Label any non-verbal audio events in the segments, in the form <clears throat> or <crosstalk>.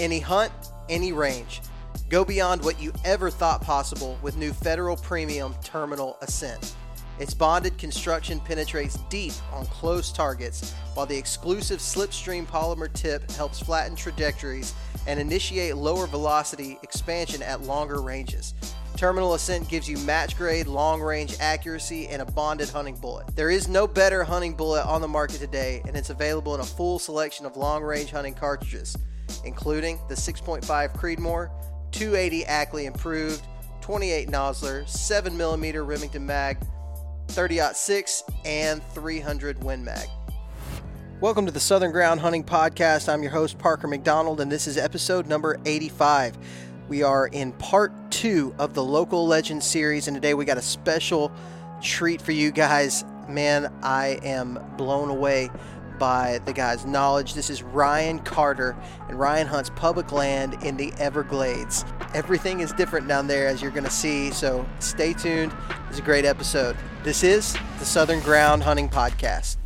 Any hunt, any range. Go beyond what you ever thought possible with new Federal Premium Terminal Ascent. Its bonded construction penetrates deep on close targets, while the exclusive slipstream polymer tip helps flatten trajectories and initiate lower velocity expansion at longer ranges. Terminal Ascent gives you match grade, long range accuracy, and a bonded hunting bullet. There is no better hunting bullet on the market today, and it's available in a full selection of long range hunting cartridges, including the 6.5 Creedmoor, 280 Ackley Improved, 28 Nosler, 7mm Remington Mag, 30 6, and 300 Win Mag. Welcome to the Southern Ground Hunting Podcast. I'm your host, Parker McDonald, and this is episode number 85. We are in part two of the Local Legend series, and today we got a special treat for you guys. Man, I am blown away by the guy's knowledge. This is Ryan Carter, and Ryan hunts public land in the Everglades. Everything is different down there, as you're going to see, so stay tuned. It's a great episode. This is the Southern Ground Hunting Podcast.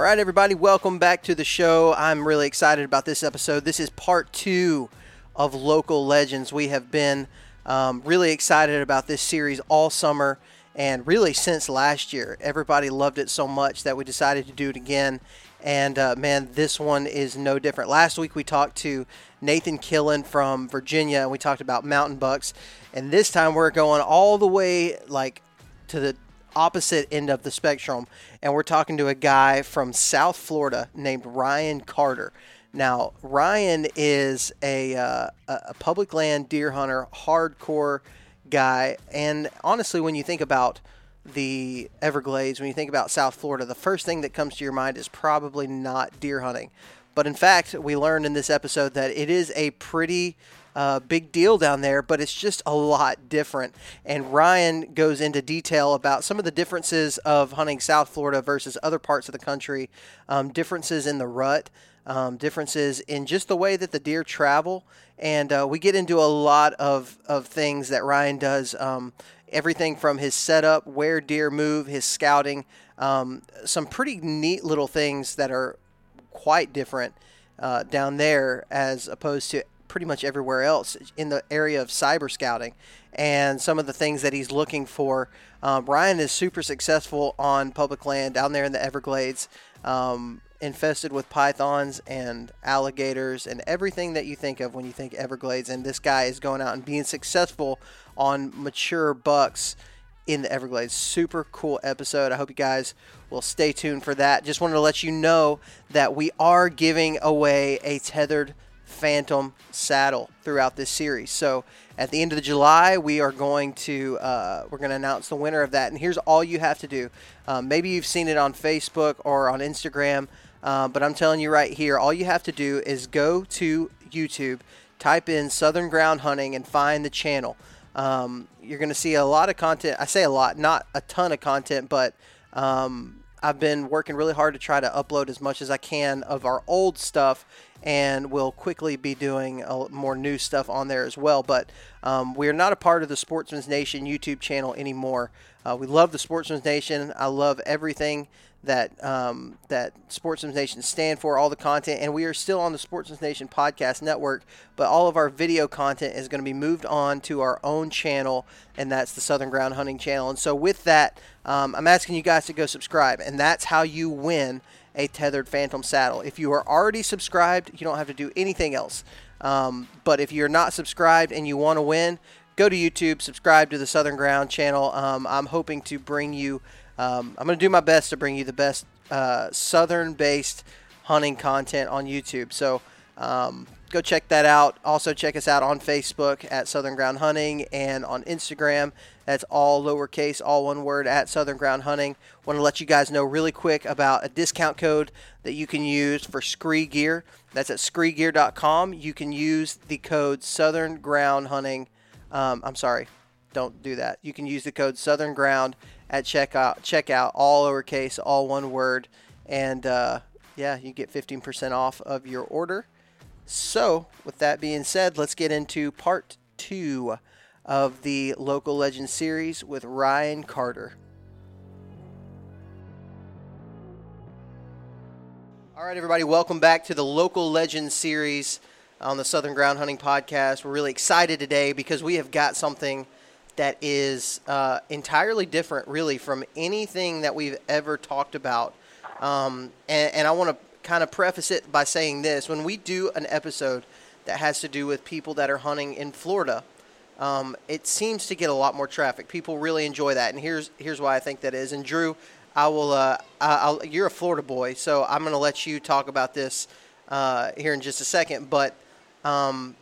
All right, everybody, welcome back to the show. I'm really excited about this episode. This is part two of Local Legends. We have been um, really excited about this series all summer and really since last year. Everybody loved it so much that we decided to do it again. And uh, man, this one is no different. Last week we talked to Nathan Killen from Virginia and we talked about mountain bucks. And this time we're going all the way like to the opposite end of the spectrum, and we're talking to a guy from South Florida named Ryan Carter. Now, Ryan is a, uh, a public land deer hunter, hardcore guy, and honestly, when you think about the Everglades, when you think about South Florida, the first thing that comes to your mind is probably not deer hunting. But in fact, we learned in this episode that it is a pretty uh, big deal down there, but it's just a lot different. And Ryan goes into detail about some of the differences of hunting South Florida versus other parts of the country, um, differences in the rut, um, differences in just the way that the deer travel. And uh, we get into a lot of, of things that Ryan does. Um, everything from his setup, where deer move, his scouting, um, some pretty neat little things that are quite different uh, down there as opposed to pretty much everywhere else in the area of cyber scouting and some of the things that he's looking for. Um, Ryan is super successful on public land down there in the Everglades, um, infested with pythons and alligators and everything that you think of when you think Everglades. And this guy is going out and being successful on mature bucks in the Everglades. Super cool episode. I hope you guys will stay tuned for that. Just wanted to let you know that we are giving away a tethered Phantom saddle throughout this series. So at the end of July, we are going to uh, we're going to announce the winner of that. And here's all you have to do. Um, maybe you've seen it on Facebook or on Instagram, uh, but I'm telling you right here, all you have to do is go to YouTube, type in Southern Ground Hunting, and find the channel. Um, you're going to see a lot of content. I say a lot, not a ton of content, but um, I've been working really hard to try to upload as much as I can of our old stuff and we'll quickly be doing more new stuff on there as well. But um, we're not a part of the Sportsman's Nation YouTube channel anymore. Uh, we love the Sportsman's Nation. I love everything that um, that Sportsman's Nation stand for, all the content, and we are still on the Sportsman's Nation podcast network. But all of our video content is going to be moved on to our own channel, and that's the Southern Ground Hunting channel. And so with that, um, I'm asking you guys to go subscribe, and that's how you win a tethered Phantom saddle. If you are already subscribed, you don't have to do anything else. Um, but if you're not subscribed and you want to win, go to YouTube, subscribe to the Southern Ground channel. Um, I'm hoping to bring you, um, I'm going to do my best to bring you the best uh, Southern based hunting content on YouTube. So um, go check that out. Also, check us out on Facebook at Southern Ground Hunting and on Instagram. That's all lowercase, all one word at Southern Ground Hunting. Want to let you guys know really quick about a discount code that you can use for Scree Gear. That's at screegear.com. You can use the code Southern Ground Hunting. Um, I'm sorry, don't do that. You can use the code Southern Ground at checkout. Checkout, all lowercase, all one word, and uh, yeah, you get 15% off of your order. So, with that being said, let's get into part two of the Local Legend series with Ryan Carter. All right, everybody, welcome back to the Local Legend series on the Southern Ground Hunting Podcast. We're really excited today because we have got something that is uh, entirely different, really, from anything that we've ever talked about. Um, and, and I want to kind of preface it by saying this when we do an episode that has to do with people that are hunting in Florida, um, it seems to get a lot more traffic. People really enjoy that, and here's here's why I think that is. And Drew, I will. Uh, I'll, you're a Florida boy, so I'm going to let you talk about this uh, here in just a second. But um,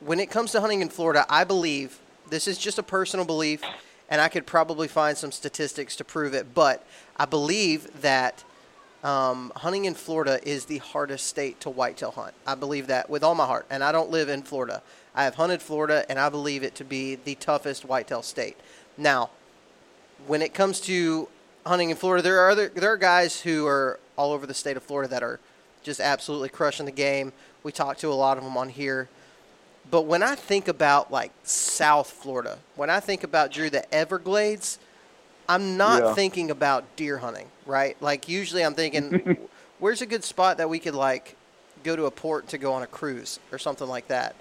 when it comes to hunting in Florida, I believe this is just a personal belief, and I could probably find some statistics to prove it. But I believe that um, hunting in Florida is the hardest state to whitetail hunt. I believe that with all my heart, and I don't live in Florida. I have hunted Florida, and I believe it to be the toughest whitetail state. Now, when it comes to hunting in Florida, there are other, there are guys who are all over the state of Florida that are just absolutely crushing the game. We talk to a lot of them on here. But when I think about like South Florida, when I think about Drew the Everglades, I'm not yeah. thinking about deer hunting, right? Like usually I'm thinking <laughs> where's a good spot that we could like go to a port to go on a cruise or something like that.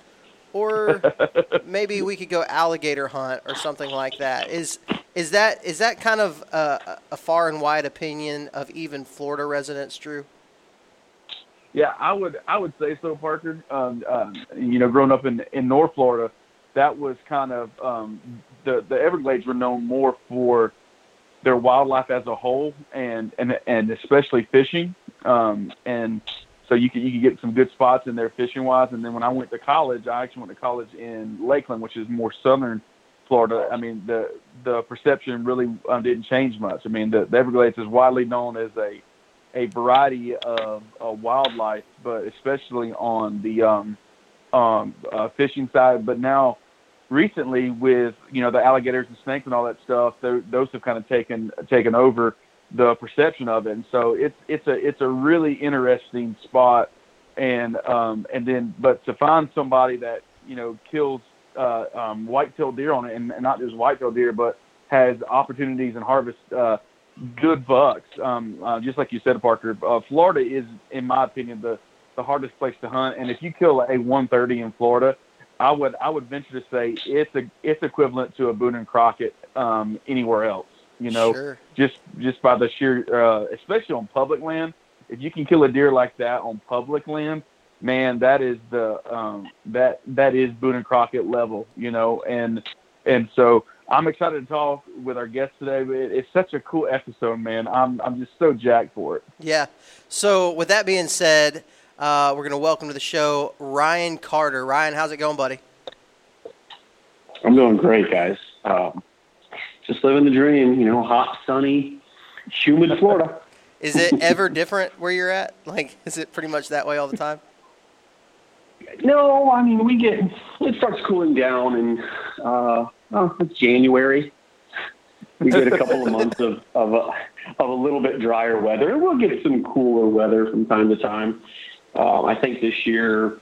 Or <laughs> maybe we could go alligator hunt or something like that. Is is that is that kind of a, a far and wide opinion of even Florida residents, Drew? Yeah, I would I would say so, Parker. Um, um, you know, growing up in in North Florida, that was kind of um, the the Everglades were known more for their wildlife as a whole, and and and especially fishing. Um, and so you can you could get some good spots in there fishing wise. And then when I went to college, I actually went to college in Lakeland, which is more southern Florida. I mean, the the perception really um, didn't change much. I mean, the, the Everglades is widely known as a a variety of wildlife, but especially on the um, um, uh, fishing side. But now, recently, with you know the alligators and snakes and all that stuff, those have kind of taken taken over the perception of it. And so it's it's a it's a really interesting spot. And um, and then, but to find somebody that you know kills uh, um, white-tailed deer on it, and, and not just white-tailed deer, but has opportunities and harvest uh, good bucks. Um, uh, just like you said, Parker, uh, Florida is, in my opinion, the the hardest place to hunt. And if you kill a 130 in Florida, I would I would venture to say it's a it's equivalent to a Boone and Crockett um, anywhere else. You know, sure. just just by the sheer, uh, especially on public land. If you can kill a deer like that on public land, man, that is the um, that that is Boone and Crockett level. You know, and and so I'm excited to talk with our guest today. It's such a cool episode, man. I'm I'm just so jacked for it. Yeah. So with that being said, uh, we're going to welcome to the show Ryan Carter. Ryan, how's it going, buddy? I'm doing great, guys. Um, just living the dream. You know, hot, sunny, humid <laughs> Florida. is it <laughs> ever different where you're at? Like, is it pretty much that way all the time? No, I mean we get it starts cooling down and uh, oh, it's January. We get a couple of months of of a, of a little bit drier weather. We'll get some cooler weather from time to time. Um, I think this year,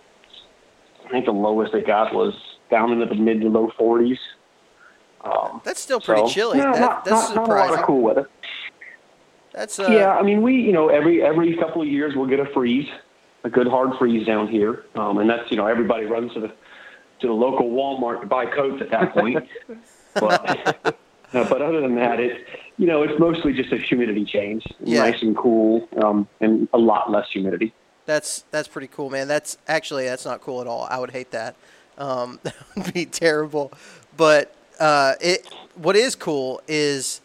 I think the lowest it got was down into the mid to low 40s. Um, that's still pretty so, chilly. that, not, that's not, surprising. Not a lot of cool weather. That's uh, yeah. I mean, we you know every every couple of years we'll get a freeze, a good hard freeze down here, um, and that's you know everybody runs to the to the local Walmart to buy coats at that point. <laughs> but <laughs> uh, but other than that, it's you know it's mostly just a humidity change, yeah. nice and cool, um, and a lot less humidity. That's that's pretty cool, man. That's actually that's not cool at all. I would hate that. Um, <laughs> that would be terrible. But uh, it what is cool is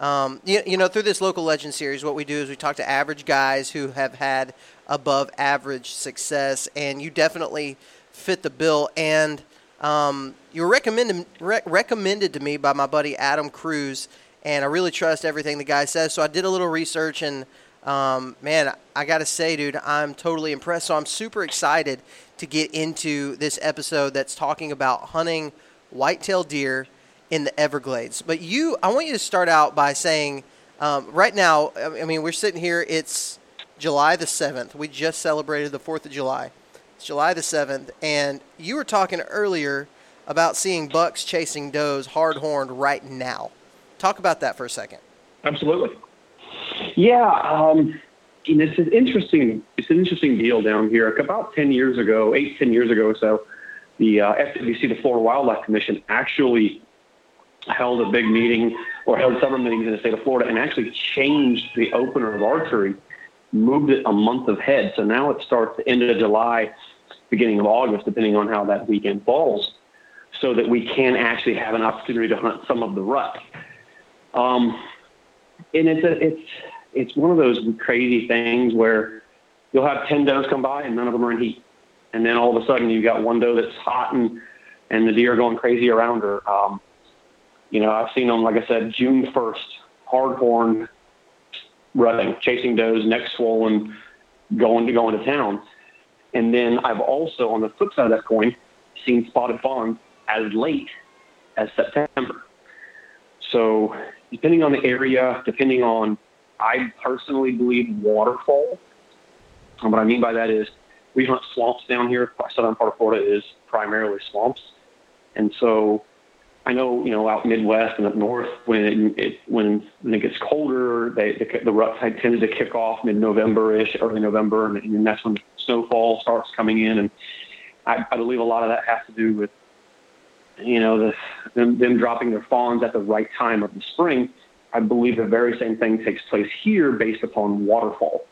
um, you, you know through this local legend series, what we do is we talk to average guys who have had above average success, and you definitely fit the bill. And um, you were recommended re- recommended to me by my buddy Adam Cruz, and I really trust everything the guy says. So I did a little research, and um, man, I got to say, dude, I'm totally impressed. So I'm super excited to get into this episode that's talking about hunting whitetail deer in the Everglades. But you, I want you to start out by saying, um, right now, I mean, we're sitting here. It's July the seventh. We just celebrated the Fourth of July. It's July the 7th, and you were talking earlier about seeing bucks chasing does hard horned right now. Talk about that for a second. Absolutely. Yeah, um, it's an interesting. It's an interesting deal down here. About ten years ago, eight ten years ago or so, the uh, FWC, the Florida Wildlife Commission, actually held a big meeting or held several meetings in the state of Florida and actually changed the opener of archery, moved it a month ahead. So now it starts the end of July, beginning of August, depending on how that weekend falls, so that we can actually have an opportunity to hunt some of the rut. Um, and it's a, it's it's one of those crazy things where you'll have ten does come by and none of them are in heat, and then all of a sudden you've got one doe that's hot and and the deer are going crazy around her. Um, you know, I've seen them like I said, June first, hard horn, running, chasing does, neck swollen, going to going to town. And then I've also, on the flip side of that coin, seen spotted fawns as late as September. So depending on the area, depending on, I personally believe waterfall. And what I mean by that is we hunt swamps down here. Southern part of Florida is primarily swamps. And so I know, you know, out Midwest and up north, when it, when, when it gets colder, they, the, the rut tends to kick off mid-November-ish, early November, and, and that's when snowfall starts coming in. And I, I believe a lot of that has to do with you know, the, them, them dropping their fawns at the right time of the spring, I believe the very same thing takes place here based upon waterfall.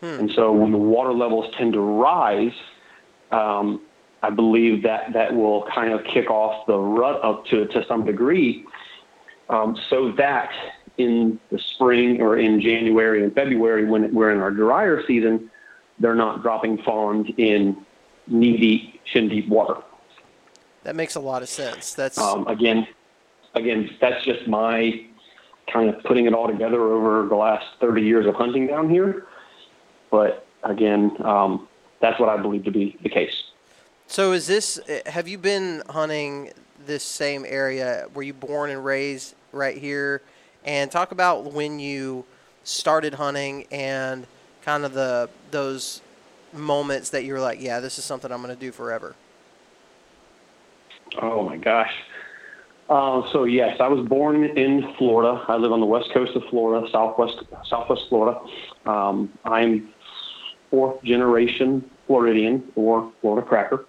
Hmm. And so when the water levels tend to rise, um, I believe that that will kind of kick off the rut up to, to some degree um, so that in the spring or in January and February, when we're in our drier season, they're not dropping fawns in knee deep, shin deep water. That makes a lot of sense. That's um, again, again, that's just my kind of putting it all together over the last 30 years of hunting down here. But again, um, that's what I believe to be the case. So, is this? Have you been hunting this same area? Were you born and raised right here? And talk about when you started hunting and kind of the those moments that you were like, yeah, this is something I'm going to do forever. Oh my gosh. Uh, so yes, I was born in Florida. I live on the west coast of Florida, southwest Southwest Florida. Um, I'm fourth generation Floridian or Florida cracker,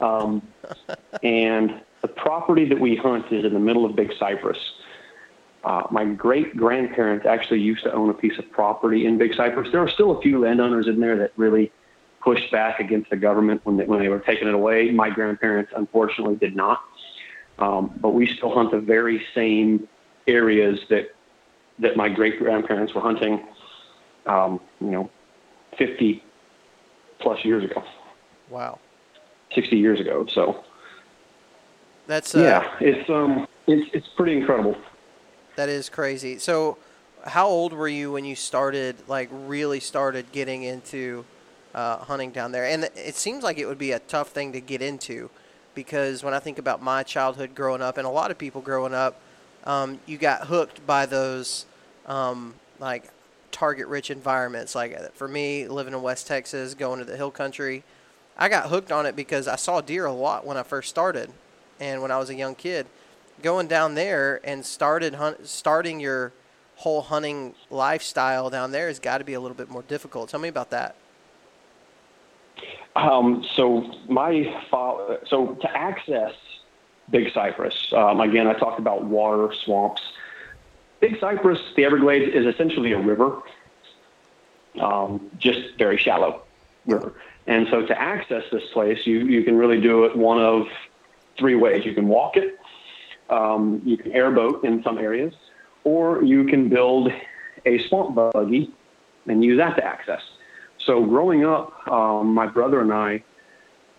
um, <laughs> and the property that we hunt is in the middle of Big Cypress. Uh, my great grandparents actually used to own a piece of property in Big Cypress. There are still a few landowners in there that really pushed back against the government when they, when they were taking it away. My grandparents, unfortunately, did not. Um, but we still hunt the very same areas that that my great grandparents were hunting, um, you know, 50 plus years ago. Wow. 60 years ago. So that's uh, yeah, it's um, it's it's pretty incredible. That is crazy. So, how old were you when you started, like, really started getting into uh, hunting down there. And it seems like it would be a tough thing to get into because when I think about my childhood growing up, and a lot of people growing up, um, you got hooked by those um, like target rich environments. Like uh, for me, living in West Texas, going to the hill country, I got hooked on it because I saw deer a lot when I first started, and when I was a young kid, going down there and started hunt, starting your whole hunting lifestyle down there has got to be a little bit more difficult. Tell me about that. Um, so my so to access Big Cypress, um, again, I talked about water, swamps. Big Cypress, the Everglades, is essentially a river, um, just very shallow river. And so to access this place, you, you can really do it one of three ways. You can walk it, um, you can airboat in some areas, or you can build a swamp buggy and use that to access. So growing up, um, my brother and I,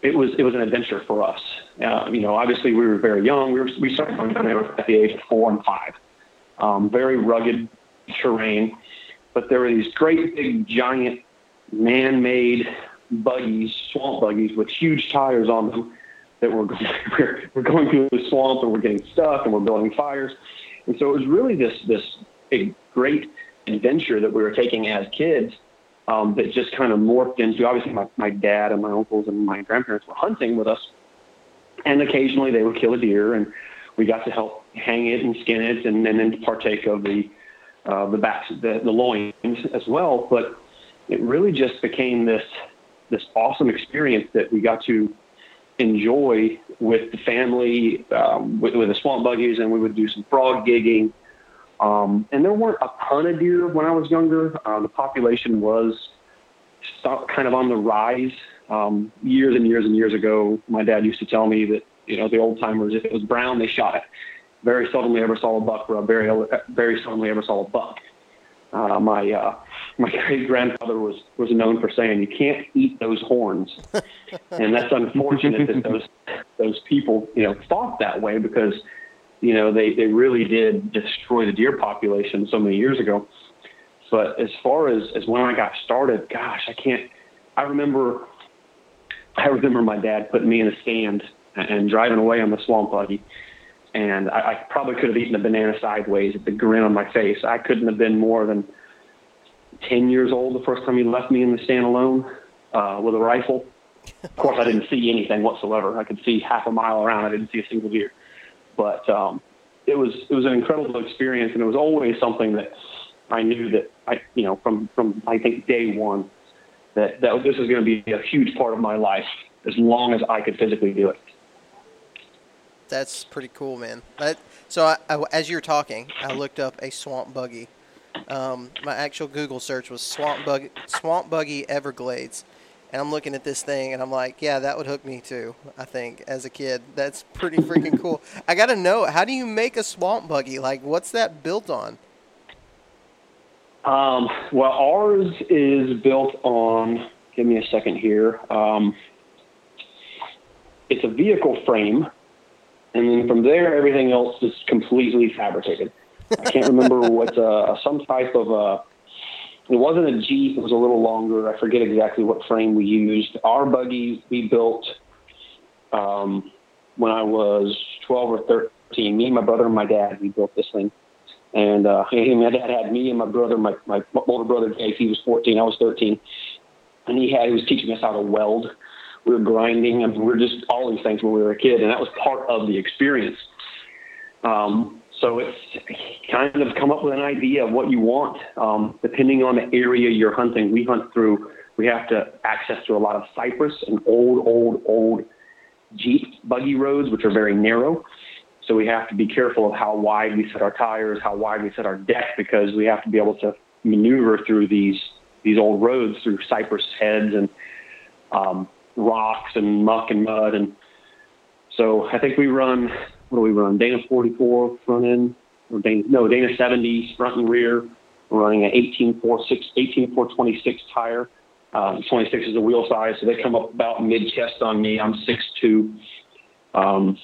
it was it was an adventure for us. Uh, you know, obviously we were very young. We were we started at the age of four and five. Um, very rugged terrain, but there were these great big giant man-made buggies, swamp buggies with huge tires on them that were <laughs> we're, we're going through the swamp and we're getting stuck and we're building fires. And so it was really this this great adventure that we were taking as kids um, that just kind of morphed into obviously my, my dad and my uncles and my grandparents were hunting with us. And occasionally they would kill a deer and we got to help hang it and skin it and, and then partake of the, uh, the backs, the, the loins as well. But it really just became this, this awesome experience that we got to enjoy with the family, um, with, with the swamp buggies and we would do some frog gigging um, and there weren't a ton of deer when I was younger. Uh, the population was kind of on the rise. Um, years and years and years ago, my dad used to tell me that you know the old timers, if it was brown, they shot it. Very seldomly ever saw a buck rub. Very very seldomly ever saw a buck. Uh, my uh, my <laughs> great grandfather was was known for saying you can't eat those horns, <laughs> and that's unfortunate that those those people you know thought that way because you know, they, they really did destroy the deer population so many years ago. But as far as, as when I got started, gosh, I can't, I remember, I remember my dad putting me in a stand and driving away on the swamp buggy. And I, I probably could have eaten a banana sideways at the grin on my face. I couldn't have been more than 10 years old the first time he left me in the stand alone uh, with a rifle. Of course, I didn't see anything whatsoever. I could see half a mile around. I didn't see a single deer. But um, it was it was an incredible experience, and it was always something that I knew that I you know from from I think day one that that this is going to be a huge part of my life as long as I could physically do it. That's pretty cool, man. So I, I, as you're talking, I looked up a swamp buggy. Um, my actual Google search was swamp buggy, swamp buggy Everglades, and I'm looking at this thing and I'm like, yeah, that would hook me too. I think as a kid, that's pretty freaking cool. I got to know, how do you make a swamp buggy? Like, what's that built on? Um, well, ours is built on. Give me a second here. Um, it's a vehicle frame, and then from there, everything else is completely fabricated. I can't remember <laughs> what uh, some type of uh, it wasn't a Jeep. It was a little longer. I forget exactly what frame we used. Our buggy we built um, when I was 12 or 13. Me, and my brother, and my dad, we built this thing. And uh, <laughs> my dad had me and my brother, my, my older brother Dave, he was 14, I was 13. And he had, he was teaching us how to weld. We were grinding. I mean, we were just all these things when we were a kid. And that was part of the experience. Um, so it's kind of come up with an idea of what you want, um, depending on the area you're hunting. We hunt through, we have to access through a lot of cypress and old, old, old Jeep buggy roads, which are very narrow. So we have to be careful of how wide we set our tires, how wide we set our deck, because we have to be able to maneuver through these these old roads through cypress heads and um, rocks and muck and mud. And so I think we run what do we run? Dana 44 front end, or Dana, no, Dana 70 front and rear. We're running an 18426, 18426 tire. Um, 26 is the wheel size, so they come up about mid chest on me. I'm 6'2. Um,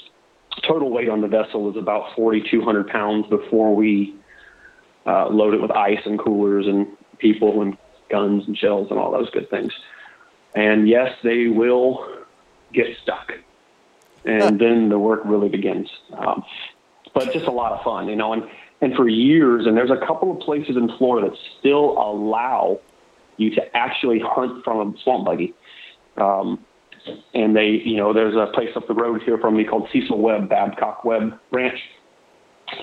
total weight on the vessel is about 4,200 pounds before we uh, load it with ice and coolers and people and guns and shells and all those good things. And yes, they will get stuck and then the work really begins. Um, but just a lot of fun, you know. And and for years, and there's a couple of places in Florida that still allow you to actually hunt from a swamp buggy. Um, and they, you know, there's a place up the road here from me called Cecil Webb Babcock Webb Ranch.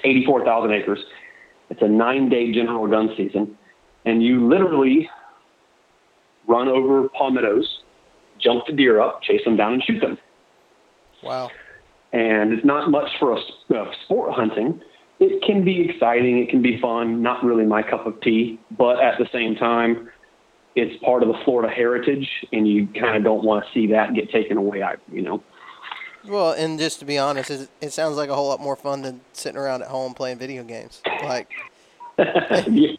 84,000 acres. It's a nine-day general gun season, and you literally run over palmettos, jump the deer up, chase them down, and shoot them. Wow. And it's not much for a, uh, sport hunting. It can be exciting. It can be fun. Not really my cup of tea, but at the same time, it's part of the Florida heritage, and you kind of don't want to see that get taken away. I, you know. Well, and just to be honest, it, it sounds like a whole lot more fun than sitting around at home playing video games. Like, <laughs> it,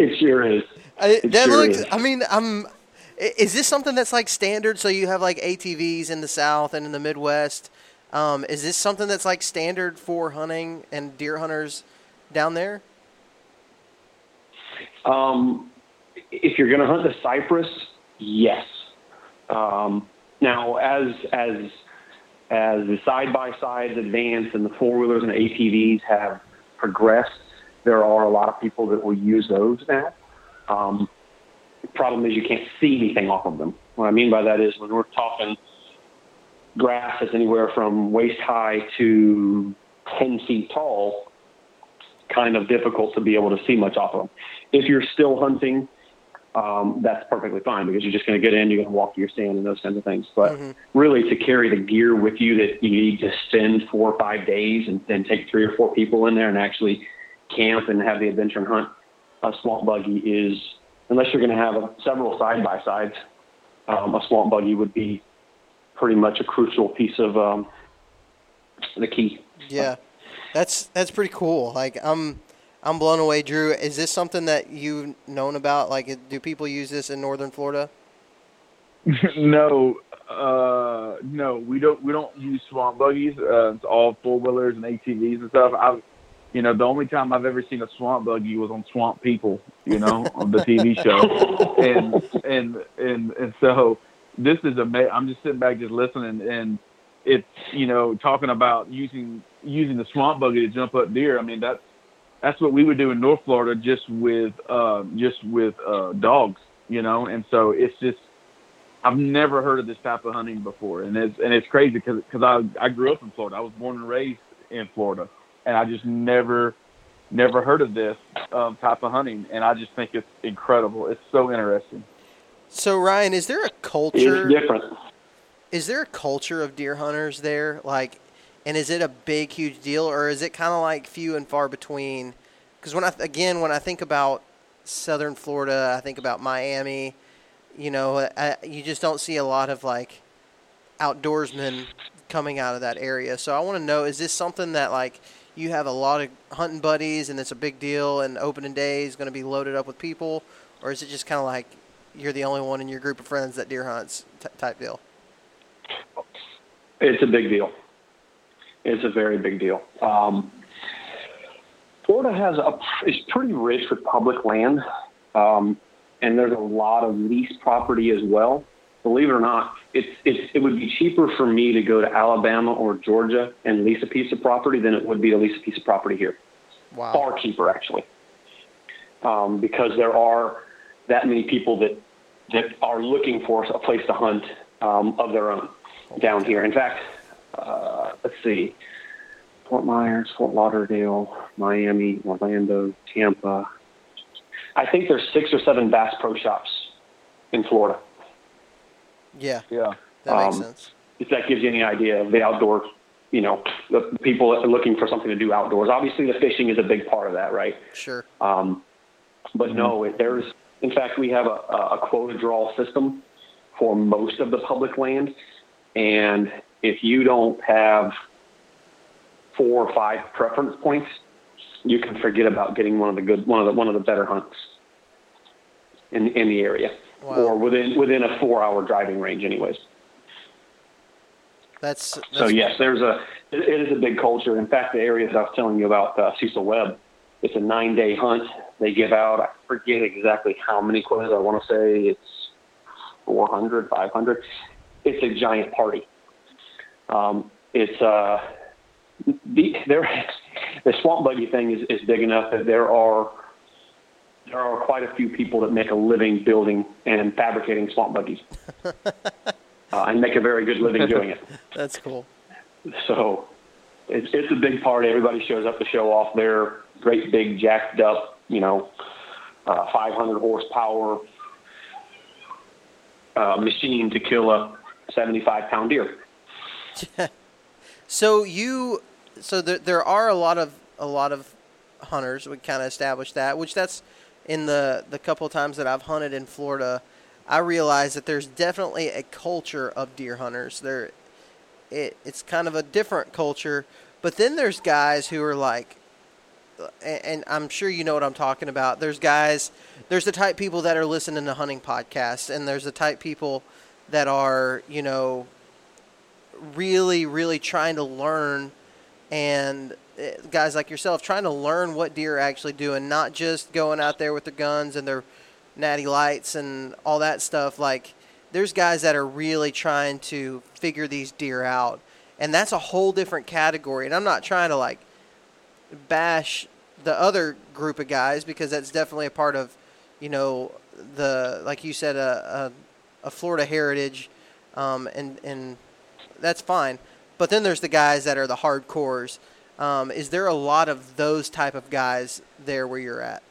it, sure is. It that sure looks. Is. I mean, I'm is this something that's like standard? So you have like ATVs in the South and in the Midwest. Um, is this something that's like standard for hunting and deer hunters down there? Um, if you're going to hunt the cypress, yes. Um, now, as as as the side by sides advance and the four wheelers and ATVs have progressed, there are a lot of people that will use those now. Um, problem is you can't see anything off of them. What I mean by that is when we're talking grass that's anywhere from waist high to 10 feet tall, kind of difficult to be able to see much off of them. If you're still hunting, um, that's perfectly fine because you're just going to get in, you're going to walk to your stand and those kinds of things. But mm-hmm. really, to carry the gear with you that you need to spend four or five days and then take three or four people in there and actually camp and have the adventure and hunt, a swamp buggy is, unless you're going to have a, several side by sides, um, a swamp buggy would be pretty much a crucial piece of um, the key. Yeah, that's that's pretty cool. Like I'm I'm blown away, Drew. Is this something that you've known about? Like, do people use this in Northern Florida? <laughs> no, uh, no, we don't. We don't use swamp buggies. Uh, it's all four wheelers and ATVs and stuff. I've, you know, the only time I've ever seen a swamp buggy was on Swamp People. You know, on the TV show, <laughs> and and and and so this is amazing. I'm just sitting back, just listening, and it's you know talking about using using the swamp buggy to jump up deer. I mean that's that's what we would do in North Florida just with uh, just with uh, dogs, you know. And so it's just I've never heard of this type of hunting before, and it's and it's crazy because because I I grew up in Florida. I was born and raised in Florida, and I just never never heard of this um, type of hunting, and I just think it's incredible. It's so interesting. So Ryan, is there a culture? It's different. Is there a culture of deer hunters there? Like, and is it a big, huge deal, or is it kind of like few and far between? Because when I again, when I think about Southern Florida, I think about Miami. You know, I, you just don't see a lot of like outdoorsmen coming out of that area. So I want to know: is this something that like you have a lot of hunting buddies, and it's a big deal, and opening day is going to be loaded up with people, or is it just kind of like you're the only one in your group of friends that deer hunts t- type deal? It's a big deal. It's a very big deal. Um, Florida has a is pretty rich with public land, um, and there's a lot of lease property as well. Believe it or not, it's, it's, it would be cheaper for me to go to Alabama or Georgia and lease a piece of property than it would be to lease a piece of property here. Wow. Far cheaper, actually, um, because there are that many people that that are looking for a place to hunt um, of their own down here. In fact, uh, let's see, Fort Myers, Fort Lauderdale, Miami, Orlando, Tampa. I think there's six or seven Bass Pro Shops in Florida. Yeah, yeah, that makes um, sense. If that gives you any idea of the outdoor, you know, the people looking for something to do outdoors. Obviously, the fishing is a big part of that, right? Sure. Um, but mm-hmm. no, it, there's. In fact, we have a, a quota draw system for most of the public land, and if you don't have four or five preference points, you can forget about getting one of the good one of the one of the better hunts in in the area wow. or within within a four hour driving range, anyways. That's, that's so yes, there's a it is a big culture. In fact, the area that I was telling you about, uh, Cecil Webb, it's a nine day hunt. They give out I forget exactly how many quotas. I want to say it's 400, 500. It's a giant party. Um, it's uh, the there <laughs> the swamp buggy thing is, is big enough that there are there are quite a few people that make a living building and fabricating swamp buggies, <laughs> uh, and make a very good living doing it. <laughs> That's cool. So it's it's a big party. Everybody shows up to show off their great big jacked up, you know, uh, 500 horsepower uh, machine to kill a 75 pound deer. <laughs> so you, so there, there are a lot of a lot of hunters. We kind of established that, which that's in the the couple times that I've hunted in Florida. I realize that there's definitely a culture of deer hunters. There, it, it's kind of a different culture. But then there's guys who are like, and I'm sure you know what I'm talking about. There's guys, there's the type people that are listening to hunting podcasts, and there's the type people that are, you know, really, really trying to learn and guys like yourself trying to learn what deer are actually doing, not just going out there with their guns and their natty lights and all that stuff. Like, there's guys that are really trying to figure these deer out. And that's a whole different category. And I'm not trying to like bash the other group of guys because that's definitely a part of you know, the like you said, a a, a Florida heritage, um, and and that's fine. But then there's the guys that are the hardcores. Um, is there a lot of those type of guys there where you're at?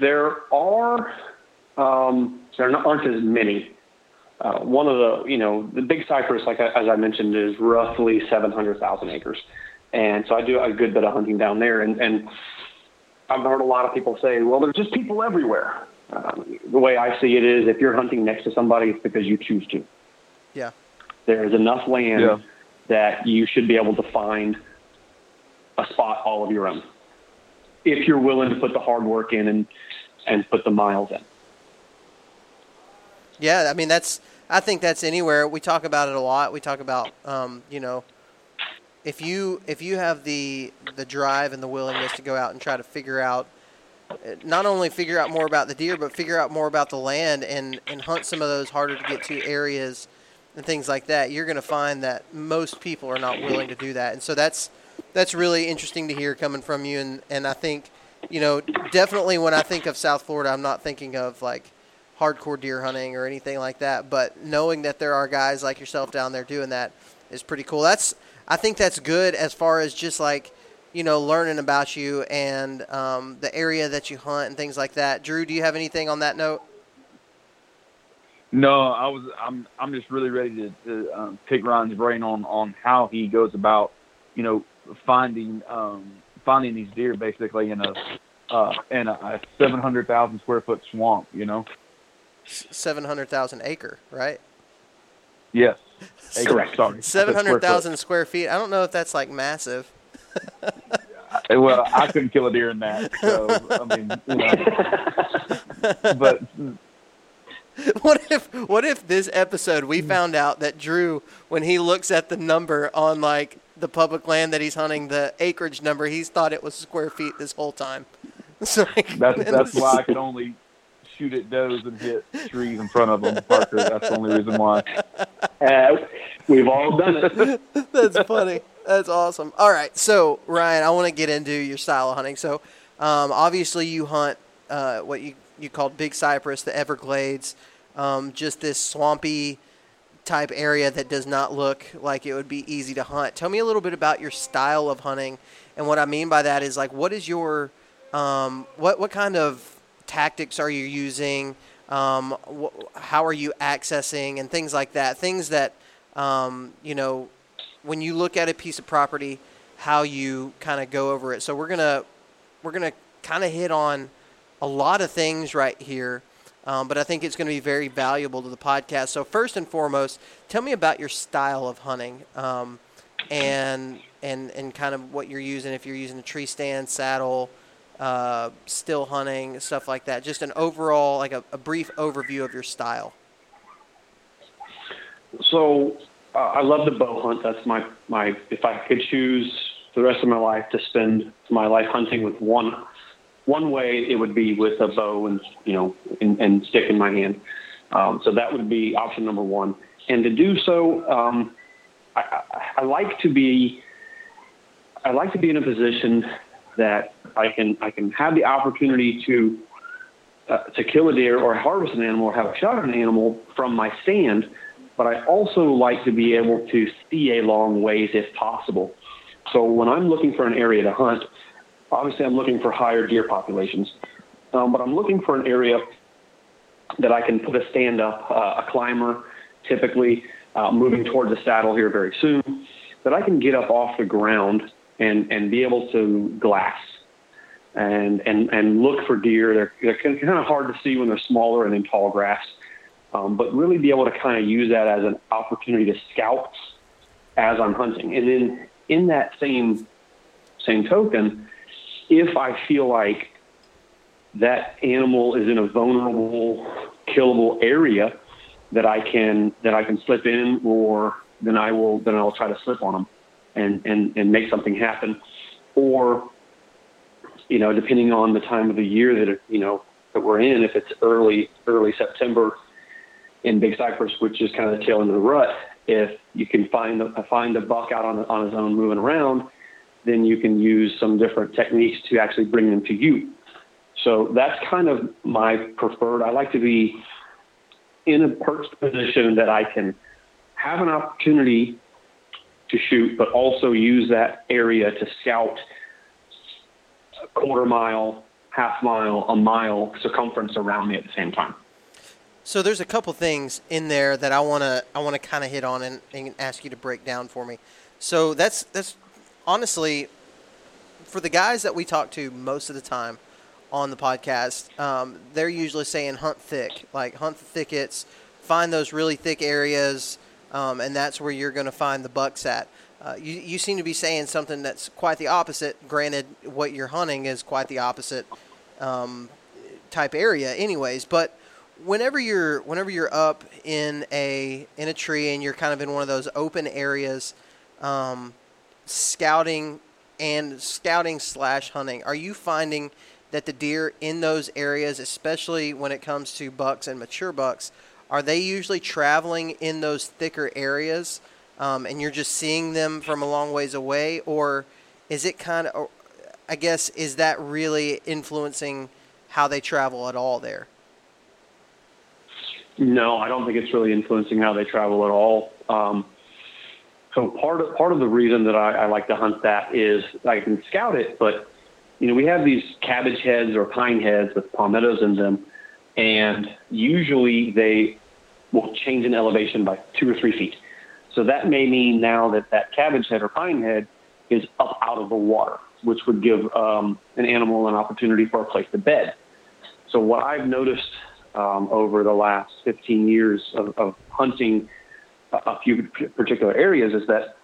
There are, um, there aren't as many. Uh, one of the, you know, the big cypress, like I, as I mentioned, is roughly 700,000 acres. And so I do a good bit of hunting down there. And, and I've heard a lot of people say, well, there's just people everywhere. Um, the way I see it is if you're hunting next to somebody, it's because you choose to. Yeah. There's enough land Yeah. That you should be able to find a spot all of your own if you're willing to put the hard work in and, and put the miles in. Yeah, I mean that's. I think that's anywhere. We talk about it a lot. We talk about, um, you know, if you if you have the the drive and the willingness to go out and try to figure out, not only figure out more about the deer, but figure out more about the land and and hunt some of those harder to get to areas and things like that. You're going to find that most people are not willing to do that, and so that's that's really interesting to hear coming from you. And and I think, you know, definitely when I think of South Florida, I'm not thinking of like hardcore deer hunting or anything like that. But knowing that there are guys like yourself down there doing that is pretty cool. That's I think that's good as far as just like you know learning about you and um, the area that you hunt and things like that. Drew, do you have anything on that note? No, I was. I'm. I'm just really ready to, to um, pick Ryan's brain on on how he goes about, you know, finding um, finding these deer basically in a uh, in a, a 700,000 square foot swamp. You know. Seven hundred thousand acre, right? Yes. <laughs> Acre, Correct. Sorry. Seven hundred thousand square hundred foot. thousand square feet. I don't know if that's like massive. <laughs> Well, I couldn't kill a deer in that. So I mean, you know. <laughs> But <laughs> What if what if this episode we found out that Drew, when he looks at the number on like the public land that he's hunting, the acreage number, he's thought it was square feet this whole time. <laughs> So like, that's that's why I could only shoot at does and hit trees in front of them, Parker. That's the only reason why. Uh, we've all done it. <laughs> That's funny. That's awesome. All right, so Ryan, I want to get into your style of hunting. So, um, obviously, you hunt uh, what you you called Big Cypress, the Everglades, um, just this swampy type area that does not look like it would be easy to hunt. Tell me a little bit about your style of hunting, and what I mean by that is like, what is your um, what what kind of tactics are you using? Um, wh- how are you accessing and things like that? Things that um, you know when you look at a piece of property, how you kind of go over it. So we're gonna we're gonna kind of hit on a lot of things right here, um, but I think it's going to be very valuable to the podcast. So first and foremost, tell me about your style of hunting, um, and and and kind of what you're using. If you're using a tree stand, saddle, uh, still hunting, stuff like that. Just an overall, like a, a brief overview of your style. So uh, I love the bow hunt. That's my my. If I could choose the rest of my life to spend my life hunting with one one way, it would be with a bow and you know and, and stick in my hand. Um, so that would be option number one. And to do so, um, I, I, like to be I like to be in a position that I can I can have the opportunity to uh, to kill a deer or harvest an animal or have a shot at an animal from my stand, but I also like to be able to see a long ways if possible. So when I'm looking for an area to hunt, obviously I'm looking for higher deer populations, um, but I'm looking for an area that I can put a stand up, uh, a climber, typically uh, moving towards the saddle here very soon, that I can get up off the ground and, and be able to glass and, and, and look for deer. They're, they're kind of hard to see when they're smaller and in tall grass, um, but really be able to kind of use that as an opportunity to scout as I'm hunting. And then in that same same token, if I feel like that animal is in a vulnerable, killable area that I can that I can slip in, or then I will then I'll try to slip on them and and and make something happen, or you know depending on the time of the year that it, you know that we're in, if it's early early September in Big Cypress, which is kind of the tail end of the rut, if you can find a, find a buck out on on his own moving around, then you can use some different techniques to actually bring them to you. So that's kind of my preferred. I like to be in a perched position that I can have an opportunity to shoot, but also use that area to scout a quarter mile, half mile, a mile circumference around me at the same time. So there's a couple things in there that I wanna I wanna kind of hit on and, and ask you to break down for me. So that's that's honestly for the guys that we talk to most of the time on the podcast, um, they're usually saying hunt thick, like hunt the thickets, find those really thick areas, um, and that's where you're going to find the bucks at. Uh, you, you seem to be saying something that's quite the opposite. Granted, what you're hunting is quite the opposite um, type area, anyways. But whenever you're whenever you're up in a in a tree and you're kind of in one of those open areas, um, scouting and scouting slash hunting, are you finding that the deer in those areas, especially when it comes to bucks and mature bucks, are they usually traveling in those thicker areas, um, and you're just seeing them from a long ways away, or is it kind of, I guess, is that really influencing how they travel at all there? No, I don't think it's really influencing how they travel at all. Um, so part of part of the reason that I, I like to hunt that is I can scout it, but you know we have these cabbage heads or pine heads with palmettos in them, and usually they will change in elevation by two or three feet. So that may mean now that that cabbage head or pine head is up out of the water, which would give um, an animal an opportunity for a place to bed. So what I've noticed um, over the last 15 years of, of hunting a few particular areas is that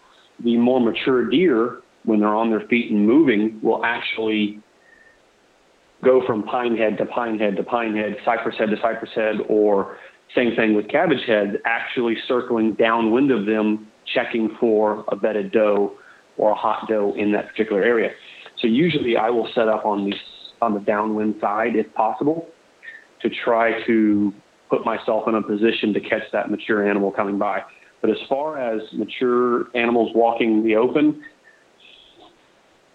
the more mature deer, when they're on their feet and moving, will actually go from pine head to pine head to pine head, cypress head to cypress head, or same thing with cabbage head, actually circling downwind of them, checking for a bedded doe or a hot doe in that particular area. So usually I will set up on the on the downwind side if possible to try to put myself in a position to catch that mature animal coming by. But as far as mature animals walking the open,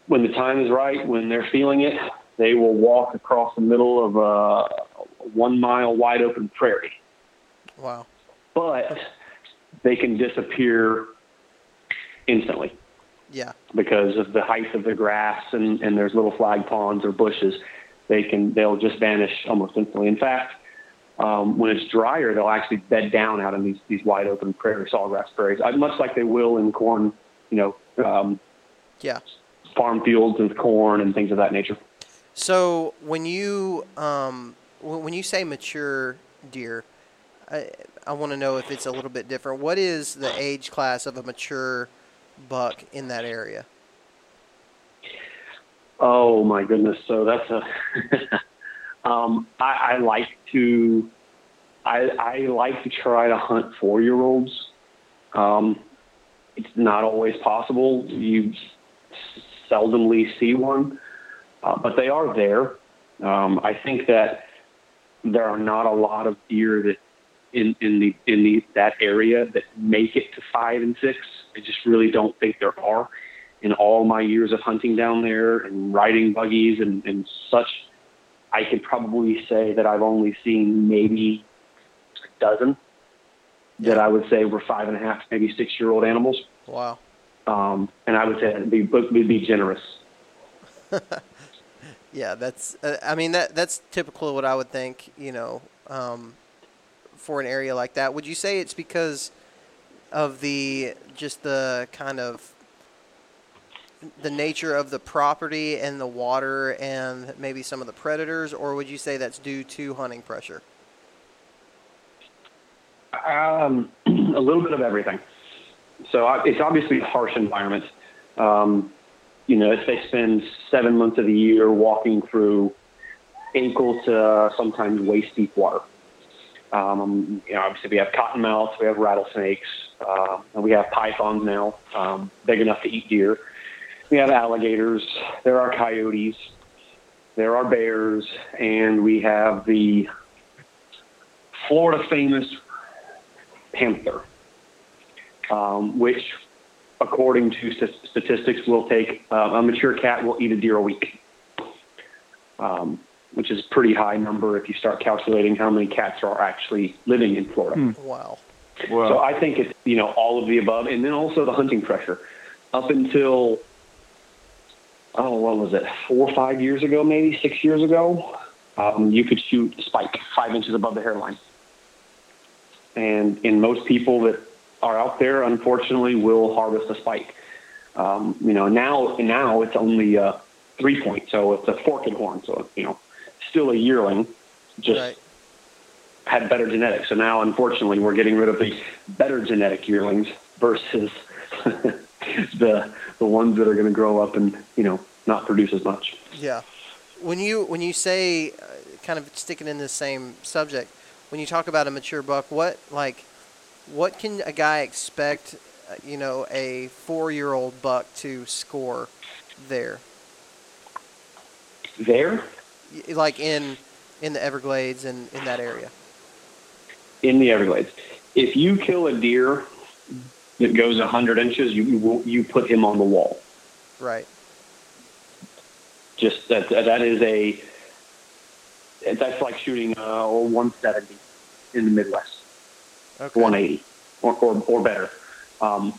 when the time is right, when they're feeling it, they will walk across the middle of a one mile wide open prairie. Wow. But they can disappear instantly. Yeah. Because of the height of the grass and, and there's little flag ponds or bushes, they can they'll just vanish almost instantly. In fact, um, when it's drier, they'll actually bed down out in these these wide open prairie sawgrass prairies, much like they will in corn, you know, um, yeah, farm fields with corn and things of that nature. So when you um, when you say mature deer, I, I want to know if it's a little bit different. What is the age class of a mature buck in that area? Oh my goodness! So that's a. <laughs> um, I, I like to. I, I like to try to hunt four-year-olds. Um, it's not always possible. You seldomly see one, uh, but they are there. Um, I think that there are not a lot of deer that in in the in the that area that make it to five and six. I just really don't think there are. In all my years of hunting down there and riding buggies and, and such, I could probably say that I've only seen maybe a dozen that I would say were five and a half, maybe six year old animals. Wow. Um, and I would say it'd be, would be generous. <laughs> yeah, that's. Uh, I mean, that that's typical of what I would think. You know, um, for an area like that, would you say it's because of the just the kind of the nature of the property and the water and maybe some of the predators, or would you say that's due to hunting pressure? Um, <clears throat> a little bit of everything. So it's obviously a harsh environment. Um, you know, if they spend seven months of the year walking through ankle to sometimes waist deep water. Um, you know, obviously we have cottonmouths, we have rattlesnakes, uh, and we have pythons now, um, big enough to eat deer. We have alligators, there are coyotes, there are bears, and we have the Florida famous panther, um, which, according to st- statistics, will take uh, a mature cat will eat a deer a week. Um, which is a pretty high number if you start calculating how many cats are actually living in Florida. Wow. Well, So I think it's you know all of the above, and then also the hunting pressure. Up until oh, what was it? Four or five years ago, maybe six years ago, um, you could shoot spike five inches above the hairline, and in most people that are out there, unfortunately, will harvest a spike. Um, you know, now now it's only uh, three point, so it's a forked horn, so you know, still a yearling, just Right. had better genetics. So now, unfortunately, we're getting rid of the better genetic yearlings versus <laughs> the the ones that are going to grow up and you know not produce as much. Yeah. When you when you say uh, kind of sticking in the same subject, when you talk about a mature buck, what like what can a guy expect, uh, you know, a 4-year-old buck to score there? There Like in in the Everglades and in that area. in the Everglades, if you kill a deer that goes hundred inches, you you, you put him on the wall. Right. Just that that is a that's like shooting uh, 170 in the Midwest. Okay. 180 or, or, or better. Um,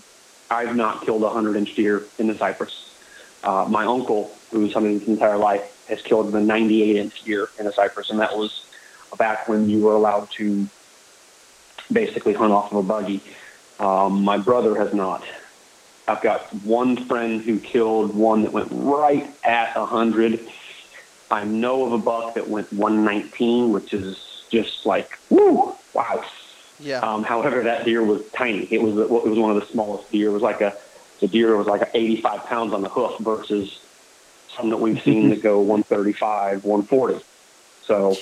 I've not killed a 100 inch deer in the cypress. Uh, my uncle, who's hunted his entire life, has killed the 98 inch deer in the cypress, and that was back when you were allowed to basically hunt off of a buggy. Um, my brother has not. I've got one friend who killed one that went right at 100. I know of a buck that went 119, which is just like, woo, wow. Yeah. Um, however, that deer was tiny. It was it was one of the smallest deer. It was like a the deer was like 85 pounds on the hoof versus some that we've seen that go 135, 140. So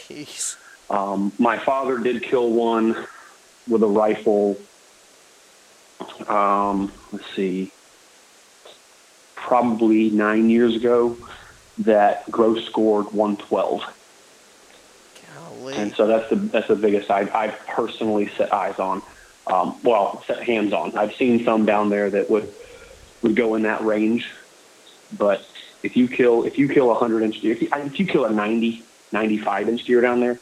um, my father did kill one with a rifle. Um, let's see, probably nine years ago. That gross scored 112. Golly. And so that's the that's the biggest I I've personally set eyes on. Um, well, set hands on. I've seen some down there that would would go in that range, but if you kill if you kill a hundred inch deer, if you, if you kill a 90, 95 inch deer down there,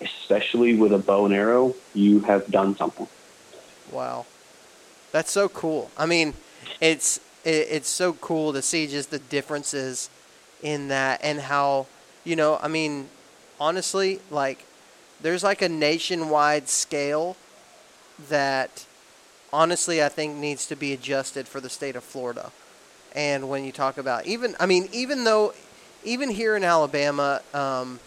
especially with a bow and arrow, you have done something. Wow, that's so cool. I mean, it's it, it's so cool to see just the differences in that and how you know. I mean, honestly, like there's like a nationwide scale that honestly I think needs to be adjusted for the state of Florida. And when you talk about even, I mean, even though, even here in Alabama, um,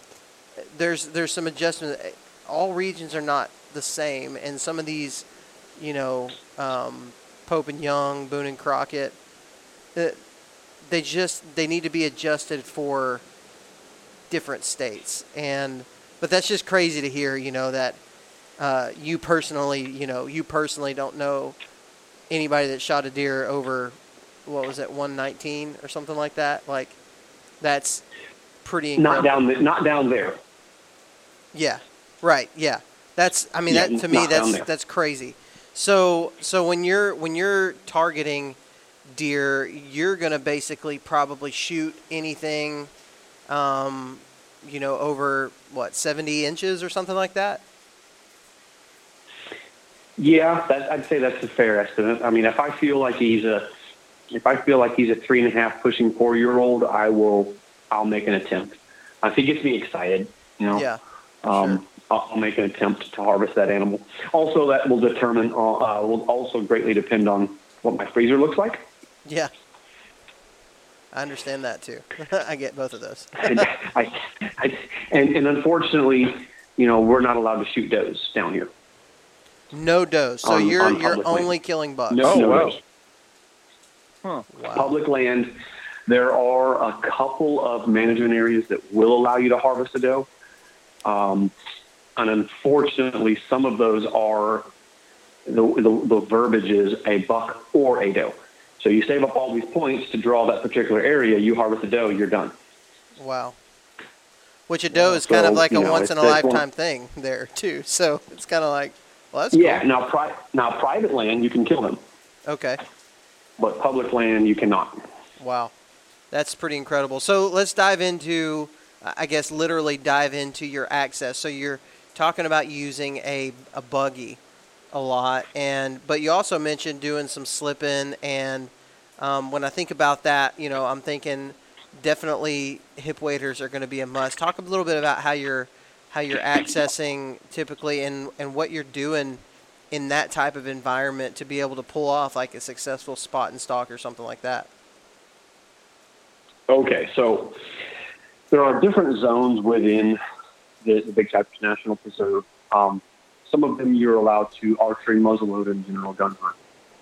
there's there's some adjustment. All regions are not the same, and some of these, you know, um, Pope and Young, Boone and Crockett, uh, they just they need to be adjusted for different states. And but that's just crazy to hear. You know that uh, you personally, you know, you personally don't know anybody that shot a deer over what was it, 119 or something like that. Like that's pretty incredible. Not down the, not down there. Yeah. Right. Yeah. That's. I mean, Yeah, that to me, that's that's crazy. So so when you're when you're targeting deer, you're gonna basically probably shoot anything, um, you know, over what 70 inches or something like that. Yeah, that, I'd say that's a fair estimate. I mean, if I feel like he's a, if I feel like he's a three and a half pushing four year old, I will, I'll make an attempt. If he gets me excited, you know, Yeah. um, sure. I'll, I'll make an attempt to harvest that animal. Also, that will determine, uh, uh, will also greatly depend on what my freezer looks like. Yeah. I understand that too. <laughs> I get both of those. <laughs> And, I, I, and, and unfortunately, you know, we're not allowed to shoot does down here. No does. So On- you're on you're public land. only killing bucks. No, Oh, no wow. does. Huh. Wow. public land. There are a couple of management areas that will allow you to harvest a doe. Um, and unfortunately, some of those are the, the, the verbiage is a buck or a doe. So you save up all these points to draw that particular area, you harvest a doe, you're done. Wow. Which a doe is kind of like a know, once in a it's one- lifetime thing there too. <laughs> So it's kind of like, well, that's Yeah, cool. now, pri- now private land, you can kill them, Okay. but public land, you cannot. Wow. That's pretty incredible. So let's dive into I guess, literally dive into your access. So you're talking about using a, a buggy a lot, and but you also mentioned doing some slipping. And um, when I think about that, you know, I'm thinking definitely hip waders are going to be a must. Talk a little bit about how you're how you're accessing typically and, and what you're doing in that type of environment to be able to pull off like a successful spot and stalk or something like that. Okay, so there are different zones within the, the Big Cypress National Preserve. Um, some of them you're allowed to archery, muzzleloader, and general gun hunt.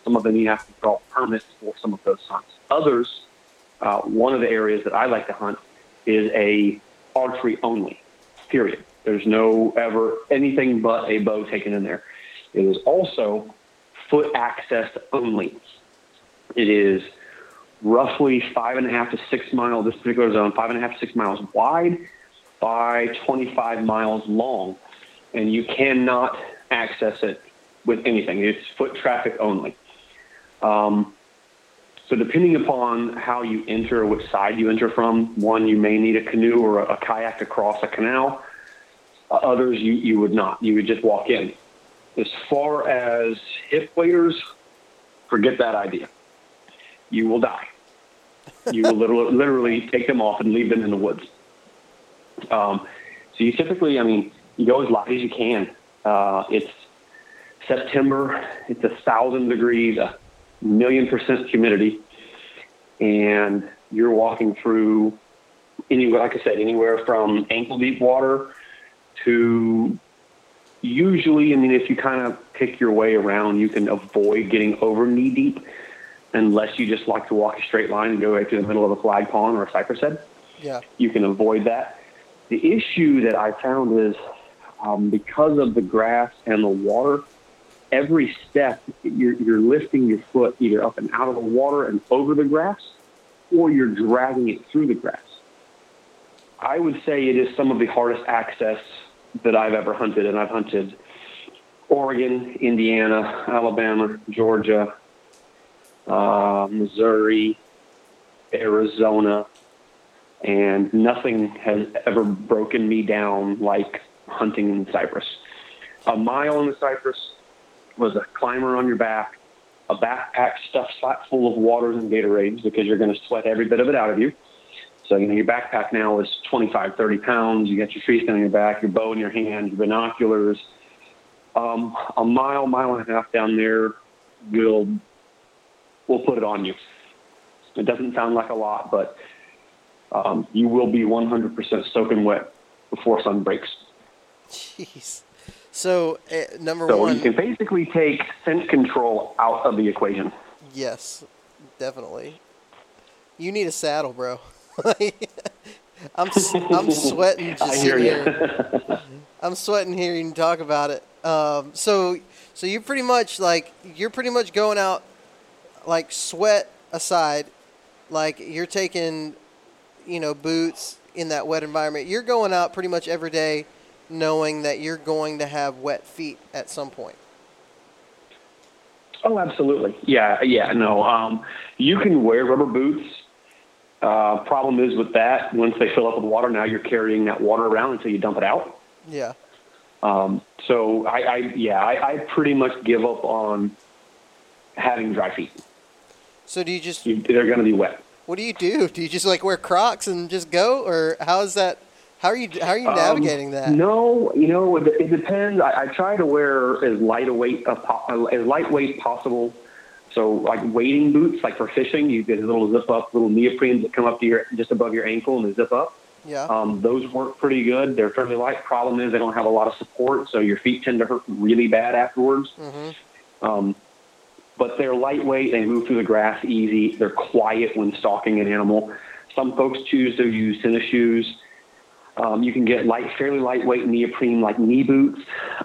Some of them you have to draw permits for some of those hunts. Others, uh, one of the areas that I like to hunt is a archery only. Period. There's no ever anything but a bow taken in there. It is also foot access only. It is roughly five and a half to six miles, this particular zone, five and a half to six miles wide by 25 miles long. And you cannot access it with anything. It's foot traffic only. Um, so depending upon how you enter, which side you enter from, one, you may need a canoe or a, a kayak to cross a canal. Uh, others, you, you would not. You would just walk in. As far as hip waders, forget that idea. You will die. You will literally, literally take them off and leave them in the woods. Um, so you typically, I mean, you go as light as you can. Uh, it's September. It's a thousand degrees, a million percent humidity, and you're walking through anywhere, like I said, anywhere from ankle deep water to usually, I mean, if you kind of pick your way around, you can avoid getting over knee deep unless you just like to walk a straight line and go right through the middle of a flag pond or a cypress head. Yeah. You can avoid that. The issue that I found is um, because of the grass and the water, every step you're, you're lifting your foot either up and out of the water and over the grass, or you're dragging it through the grass. I would say it is some of the hardest access that I've ever hunted, and I've hunted Oregon, Indiana, Alabama, Georgia, uh, Missouri, Arizona, and nothing has ever broken me down like hunting in Cypress. A mile in the Cypress was a climber on your back, a backpack stuffed full of waters and Gatorades because you're going to sweat every bit of it out of you. So, you know, your backpack now is 25, 30 pounds. You got your stand on your back, your bow in your hand, your binoculars. Um, a mile, mile and a half down there will will put it on you. It doesn't sound like a lot, but um, you will be 100% soaking wet before sun breaks. Jeez. So uh, number so one, you can basically take scent control out of the equation. Yes, definitely. You need a saddle, bro. <laughs> I'm <laughs> <laughs> I'm sweating just I hear sitting you. here. I'm sweating hearing you talk about it. Um, so so you're pretty much like you're pretty much going out like sweat aside, like you're taking you know boots in that wet environment. You're going out pretty much every day knowing that you're going to have wet feet at some point. Oh, absolutely. Yeah, yeah. No, um, you can wear rubber boots. Uh, problem is with that, once they fill up with water, now you're carrying that water around until you dump it out. Yeah. Um, so I, I yeah, I, I pretty much give up on having dry feet. So do you just You, they're going to be wet. What do you do? Do you just like wear Crocs and just go, or how is that? How are you how are you navigating Um, that? No, you know, it, it depends. I, I try to wear as light a weight po- as lightweight possible. So, like wading boots, like for fishing, you get a little zip up, little neoprenes that come up to your just above your ankle and they zip up. Yeah. Um, those work pretty good. They're fairly light. Problem is they don't have a lot of support, so your feet tend to hurt really bad afterwards. Mm-hmm. Um, but they're lightweight. They move through the grass easy. They're quiet when stalking an animal. Some folks choose to use tennis shoes. Um, you can get light, fairly lightweight neoprene like knee boots.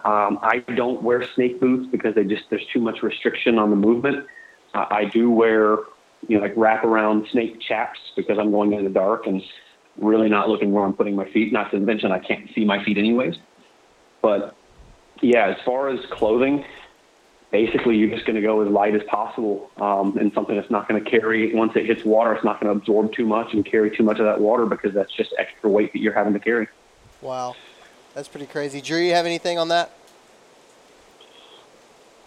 Um, I don't wear snake boots because they just there's too much restriction on the movement. I do wear you know like wraparound snake chaps because I'm going in the dark and really not looking where I'm putting my feet. Not to mention I can't see my feet anyways. But yeah, as far as clothing, basically you're just going to go as light as possible um, and something that's not going to carry once it hits water it's not going to absorb too much and carry too much of that water because that's just extra weight that you're having to carry. Wow. That's pretty crazy. Drew you have anything on that?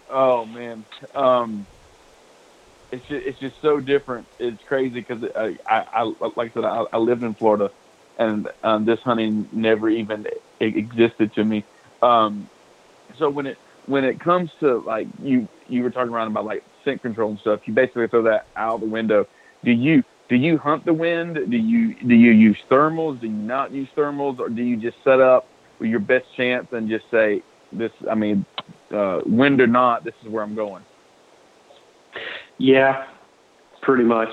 Oh man. Um, it's just, it's just so different. It's crazy because I, I, I like i said I, I lived in florida and um, this hunting never even existed to me. Um, so when it when it comes to like you you were talking around about like scent control and stuff, you basically throw that out the window. Do you do you hunt the wind? Do you do you use thermals? Do you not use thermals, or do you just set up with your best chance and just say this? I mean, uh, wind or not, this is where I'm going. Yeah, pretty much.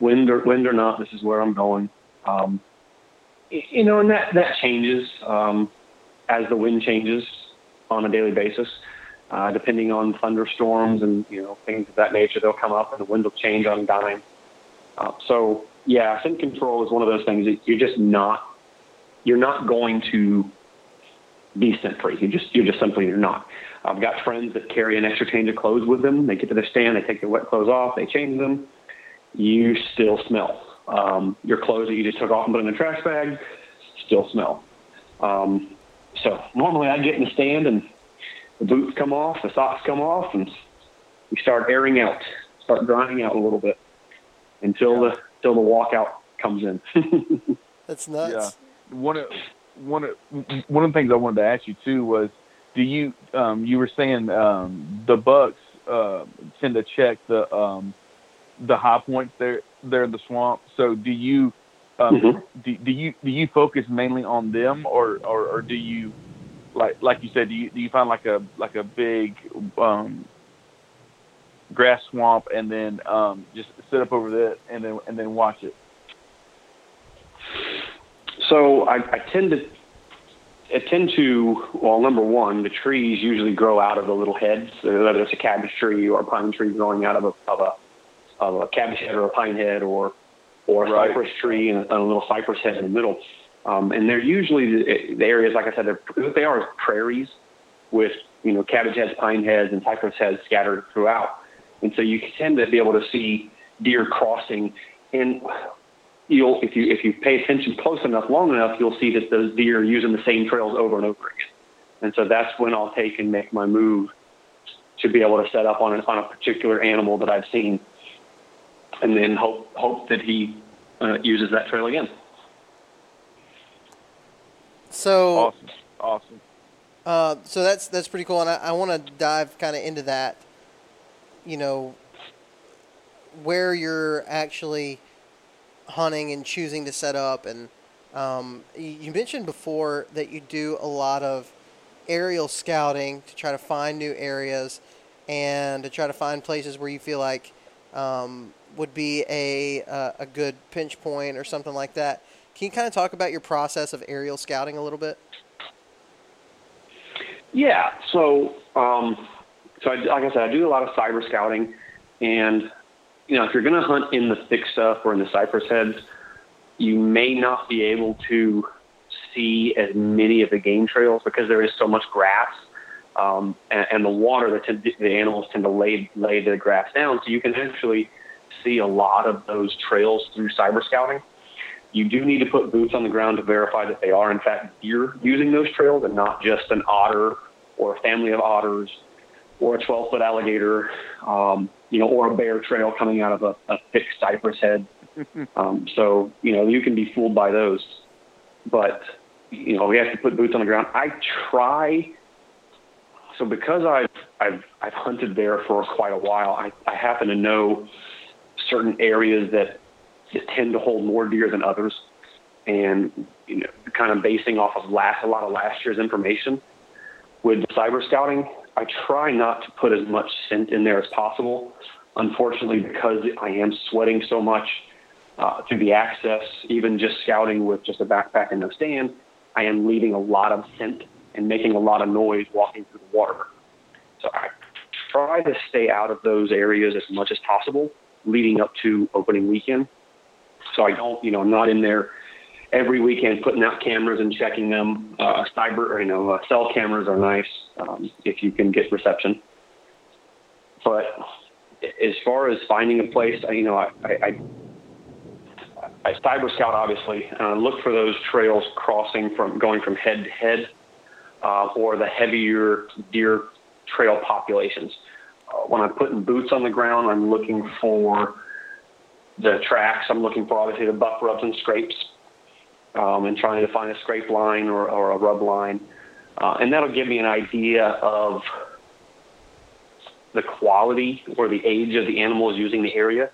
Wind or wind or not, this is where I'm going. Um, you know, and that that changes um, as the wind changes on a daily basis. Uh, depending on thunderstorms and you know things of that nature, they'll come up and the wind will change on dime. Uh, so yeah, scent control is one of those things that you're just not you're not going to be scent free. You just you're just simply you're not. I've got friends that carry an extra change of clothes with them. They get to the stand, they take their wet clothes off, they change them. You still smell. Um, your clothes that you just took off and put in the trash bag still smell. Um, so normally I get in the stand and the boots come off, the socks come off, and we start airing out, start drying out a little bit until yeah. the until the walkout comes in. <laughs> That's nuts. Yeah. One of one of one of the things I wanted to ask you too was, do you um, you were saying um, the bucks uh, tend to check the um, the high points there there in the swamp. So do you um, mm-hmm. do, do you do you focus mainly on them, or, or, or do you like like you said, do you do you find like a like a big um, grass swamp and then um, just sit up over that and then and then watch it? So I, I tend to I tend to well, number one, the trees usually grow out of the little heads, whether it's a cabbage tree or a pine tree growing out of a of a of a cabbage head or a pine head or or a right. cypress tree and a, little cypress head in the middle. Um, and they're usually the, areas, like I said, they are prairies with you know cabbage heads, pine heads, and cypress heads scattered throughout. And so you tend to be able to see deer crossing. And you'll if you if you pay attention close enough, long enough, you'll see that those deer are using the same trails over and over again. And so that's when I'll take and make my move to be able to set up on a, on a particular animal that I've seen and then hope hope that he uh, uses that trail again. So awesome, awesome. Uh, so that's that's pretty cool, and I, I want to dive kind of into that. You know, where you're actually hunting and choosing to set up, and um, you mentioned before that you do a lot of aerial scouting to try to find new areas and to try to find places where you feel like um, would be a uh, a good pinch point or something like that. Can you kind of talk about your process of aerial scouting a little bit? Yeah. So, um, so I, like I said, I do a lot of cyber scouting, and you know, if you're going to hunt in the thick stuff or in the cypress heads, you may not be able to see as many of the game trails because there is so much grass. Um, and, and the water that the animals tend to lay lay the grass down, so you can actually see a lot of those trails through cyber scouting. You do need to put boots on the ground to verify that they are in fact deer using those trails and not just an otter or a family of otters or a 12 foot alligator, um, you know, or a bear trail coming out of a, a thick cypress head. <laughs> um, so, you know, you can be fooled by those. But, you know, we have to put boots on the ground. I try. So because I've, I've, I've hunted there for quite a while, I, I happen to know certain areas that, tend to hold more deer than others, and you know, kind of basing off of last a lot of last year's information. With cyber scouting, I try not to put as much scent in there as possible. Unfortunately, because I am sweating so much uh, through the access, even just scouting with just a backpack and no stand, I am leaving a lot of scent and making a lot of noise walking through the water. So I try to stay out of those areas as much as possible leading up to opening weekend. So I don't, you know, I'm not in there every weekend putting out cameras and checking them. Uh, cyber, you know, uh, cell cameras are nice um, if you can get reception. But as far as finding a place, you know, I, I, I cyber scout obviously, I look for those trails crossing from going from head to head, uh, or the heavier deer trail populations. Uh, when I'm putting boots on the ground, I'm looking for the tracks. I'm looking for obviously the buck rubs and scrapes, um, and trying to find a scrape line or, or a rub line, uh, and that'll give me an idea of the quality or the age of the animals using the area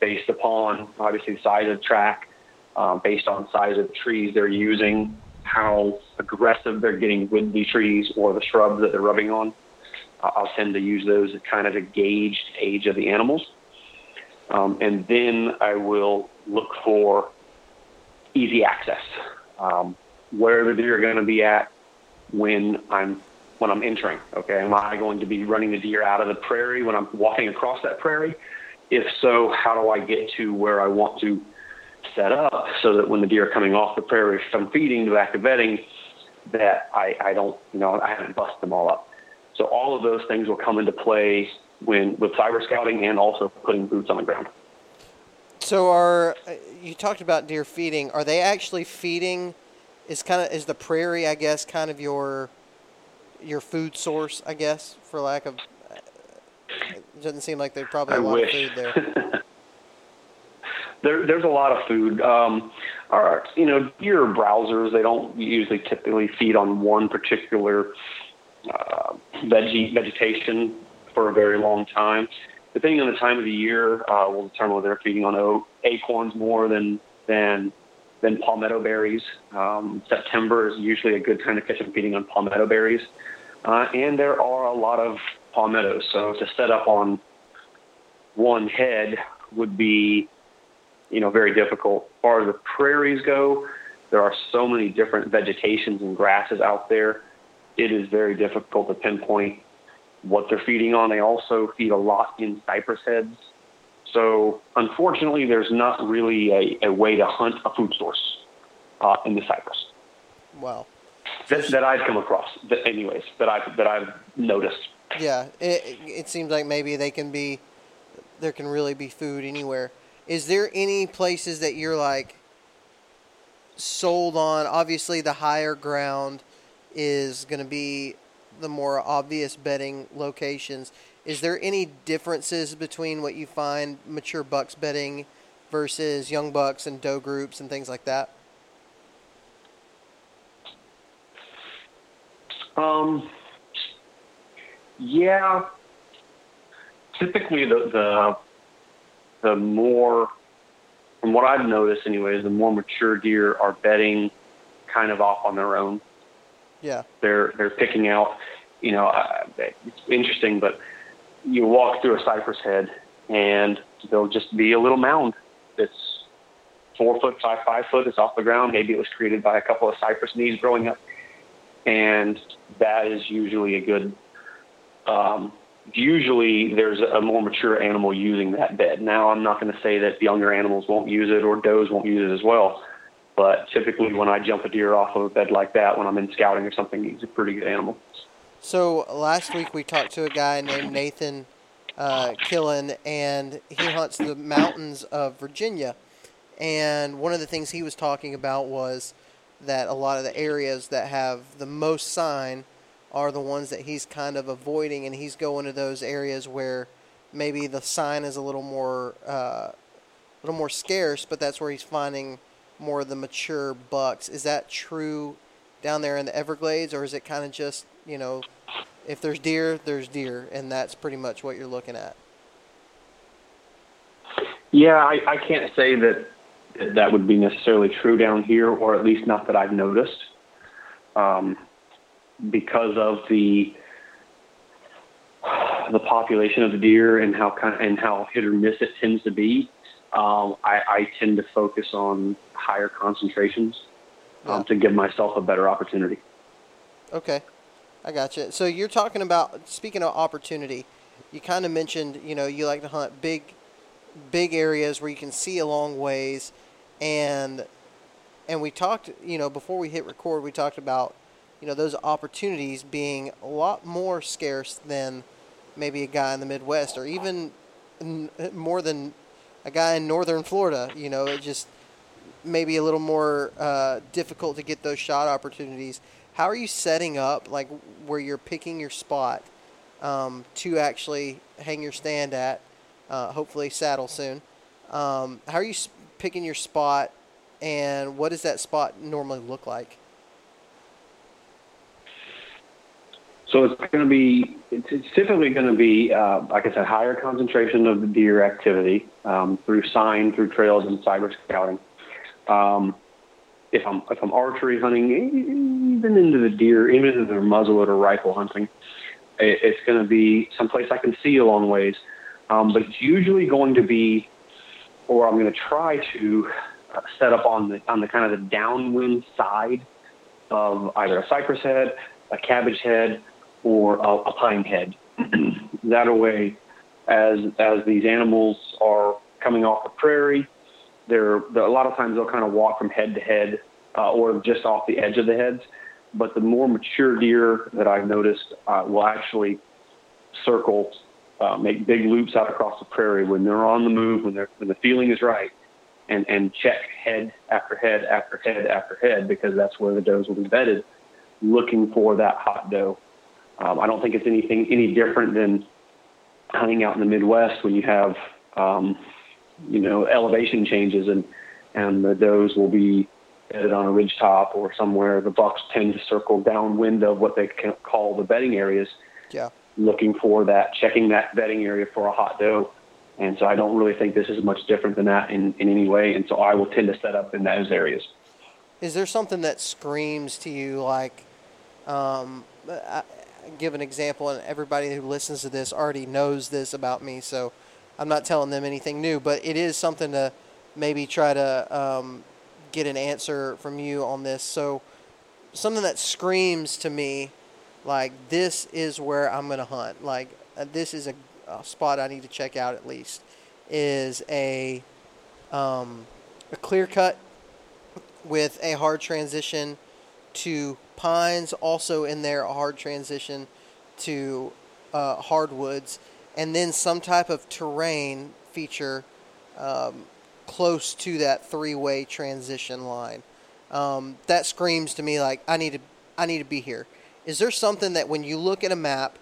based upon obviously the size of the track, um, based on size of the trees they're using, how aggressive they're getting with the trees or the shrubs that they're rubbing on. I'll tend to use those as kind of a gauge age of the animals. Um, and then I will look for easy access, um, where the deer are going to be at when I'm when I'm entering. Okay, am I going to be running the deer out of the prairie when I'm walking across that prairie? If so, how do I get to where I want to set up so that when the deer are coming off the prairie from feeding to back to bedding, that I, I don't, you know, I haven't bust them all up. So all of those things will come into play when with cyber scouting and also putting boots on the ground. So are you talked about deer feeding? Are they actually feeding? Is kind of is the prairie, I guess, kind of your your food source, I guess, for lack of. It doesn't seem like there's probably a I lot wish. of food there. <laughs> there, there's a lot of food. Um, our, you know, deer browsers. They don't usually typically feed on one particular uh, veggie vegetation for a very long time. Depending on the time of the year, uh, will determine whether they're feeding on oak, acorns more than than than palmetto berries. Um, September is usually a good time to catch them feeding on palmetto berries, uh, and there are a lot of palmettos. So to set up on one head would be, you know, very difficult. As far as the prairies go, there are so many different vegetations and grasses out there. It is very difficult to pinpoint what they're feeding on. They also feed a lot in cypress heads. So unfortunately, there's not really a, a way to hunt a food source uh, in the cypress Wow. that, that I've come across. That, anyways, that I've that I've noticed. Yeah, it, it seems like maybe they can be, there can really be food anywhere. Is there any places that you're like sold on? Obviously, the higher ground is going to be the more obvious bedding locations. Is there any differences between what you find mature bucks bedding versus young bucks and doe groups and things like that? Um, yeah. Typically, the the the more, from what I've noticed, anyways, the more mature deer are bedding kind of off on their own. Yeah. They're they're picking out. You know, uh, it's interesting, but you walk through a cypress head, and there'll just be a little mound that's four foot, five five foot. It's off the ground. Maybe it was created by a couple of cypress knees growing up, and that is usually a good. Um, usually, there's a more mature animal using that bed. Now, I'm not going to say that younger animals won't use it or does won't use it as well. But typically, when I jump a deer off of a bed like that, when I'm in scouting or something, he's a pretty good animal. So last week we talked to a guy named Nathan uh, Killen, and he hunts the mountains of Virginia. And one of the things he was talking about was that a lot of the areas that have the most sign are the ones that he's kind of avoiding, and he's going to those areas where maybe the sign is a little more, uh, a little more scarce, but that's where he's finding more of the mature bucks. Is that true down there in the Everglades, or is it kind of just you know, if there's deer, there's deer, and that's pretty much what you're looking at? Yeah, I, I can't say that that would be necessarily true down here, or at least not that I've noticed, um, because of the the population of the deer and how kind and how hit or miss it tends to be. Um, I, I tend to focus on higher concentrations um, Yeah. to give myself a better opportunity. Okay, I got you. So you're talking about speaking of opportunity, you kind of mentioned you know you like to hunt big, big areas where you can see a long ways, and and we talked you know before we hit record we talked about you know those opportunities being a lot more scarce than maybe a guy in the Midwest or even n- more than a guy in northern Florida. You know, it just maybe a little more uh, difficult to get those shot opportunities. How are you setting up, like where you're picking your spot um, to actually hang your stand at? Uh, hopefully, saddle soon. Um, how are you picking your spot, and what does that spot normally look like? So it's going to be, it's, typically going to be, uh, like I said, higher concentration of the deer activity um, through sign, through trails, and cyber scouting. Um, if I'm if I'm archery hunting, even into the deer, even into the muzzleloader rifle hunting, it, it's going to be someplace I can see a long ways. Um, but it's usually going to be, or I'm going to try to uh, set up on the on the kind of the downwind side of either a cypress head, a cabbage head, or a, a pine head. <clears throat> that way, as as these animals are coming off the prairie, they're, they're a lot of times they'll kind of walk from head to head uh, or just off the edge of the heads. But the more mature deer that I've noticed uh, will actually circle, uh, make big loops out across the prairie when they're on the move, when they're when the feeling is right, and and check head after head after head after head because that's where the does will be bedded, looking for that hot doe. Um, I don't think it's anything any different than hunting out in the Midwest when you have um, you know elevation changes and and the does will be bedded on a ridge top or somewhere. The bucks tend to circle downwind of what they call the bedding areas, Yeah. looking for that, checking that bedding area for a hot doe. And so I don't really think this is much different than that in, in any way. And so I will tend to set up in those areas. Is there something that screams to you like, um, I give an example, and everybody who listens to this already knows this about me, so I'm not telling them anything new, but it is something to maybe try to um, get an answer from you on this. So, something that screams to me like, this is where I'm going to hunt. Like, uh, this is a, a spot I need to check out at least, is a, um, a clear cut with a hard transition to pines, also in there a hard transition to uh, hardwoods, and then some type of terrain feature um, close to that three-way transition line. Um, that screams to me like I need to I need to be here. Is there something that when you look at a map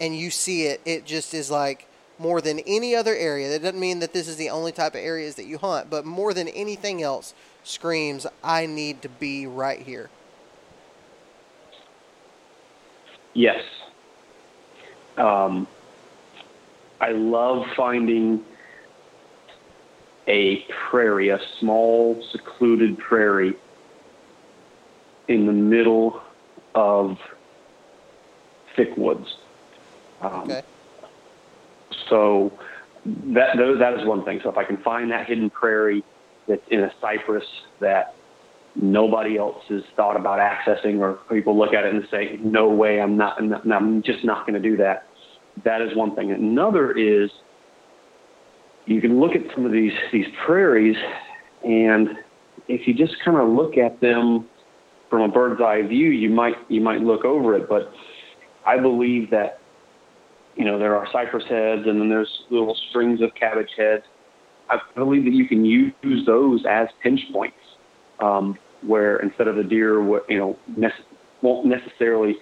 and you see it, it just is like more than any other area. That doesn't mean that this is the only type of areas that you hunt, but more than anything else, screams, I need to be right here. Yes. Um, I love finding a prairie, a small, secluded prairie in the middle of thick woods. Um, Okay. So that that is one thing. So if I can find that hidden prairie that's in a cypress that nobody else has thought about accessing, or people look at it and say, "No way, I'm not. I'm, just not going to do that." That is one thing. Another is you can look at some of these these prairies, and if you just kind of look at them from a bird's eye view, you might you might look over it. But I believe that you know there are cypress heads, and then there's little strings of cabbage heads. I believe that you can use those as pinch points, um, where instead of the deer, you know, nece- won't necessarily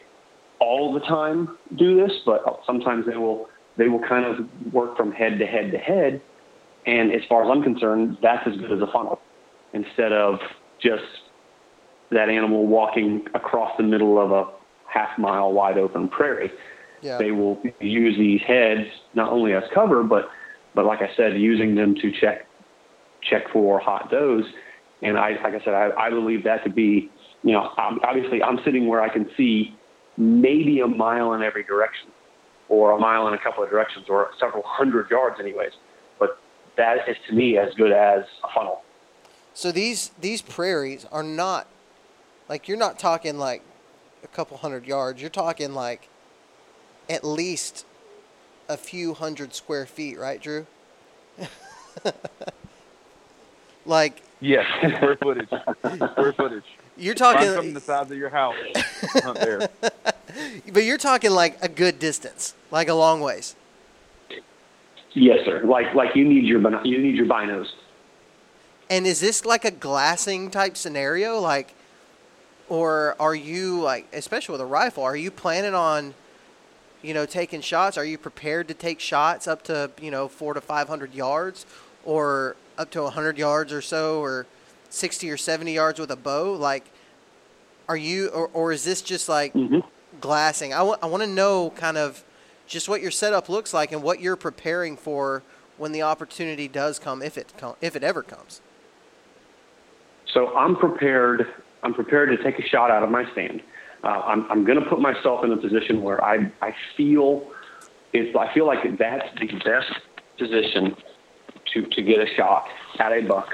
all the time do this, but sometimes they will. They will kind of work from head to head to head, and as far as I'm concerned, that's as good as a funnel, instead of just that animal walking across the middle of a half mile wide open prairie. Yeah. They will use these heads not only as cover, but but like I said, using them to check check for hot does. And I, like I said, I, I believe that to be, you know, um, obviously I'm sitting where I can see maybe a mile in every direction, or a mile in a couple of directions, or several hundred yards, anyways. But that is to me as good as a funnel. So these these prairies are not like you're not talking like a couple hundred yards. You're talking like at least a few hundred square feet, right, Drew? <laughs> like Yes, <laughs> square footage. Square footage. you're Find talking, something the size of your house. Hunt there. <laughs> but you're talking like a good distance, like a long ways. Yes, sir. Like like you need your you need your binos. And is this like a glassing type scenario, like, or are you like, especially with a rifle, are you planning on, you know, taking shots? Are you prepared to take shots up to you know four to five hundred yards, or up to hundred yards or so, or sixty or seventy yards with a bow? Like, are you, or, or is this just like hmm glassing? I want I want to know kind of just what your setup looks like and what you're preparing for when the opportunity does come, if it com- if it ever comes. So I'm prepared. I'm prepared to take a shot out of my stand. Uh, I'm, I'm going to put myself in a position where I, I feel it's, I feel like that's the best position to, to get a shot at a buck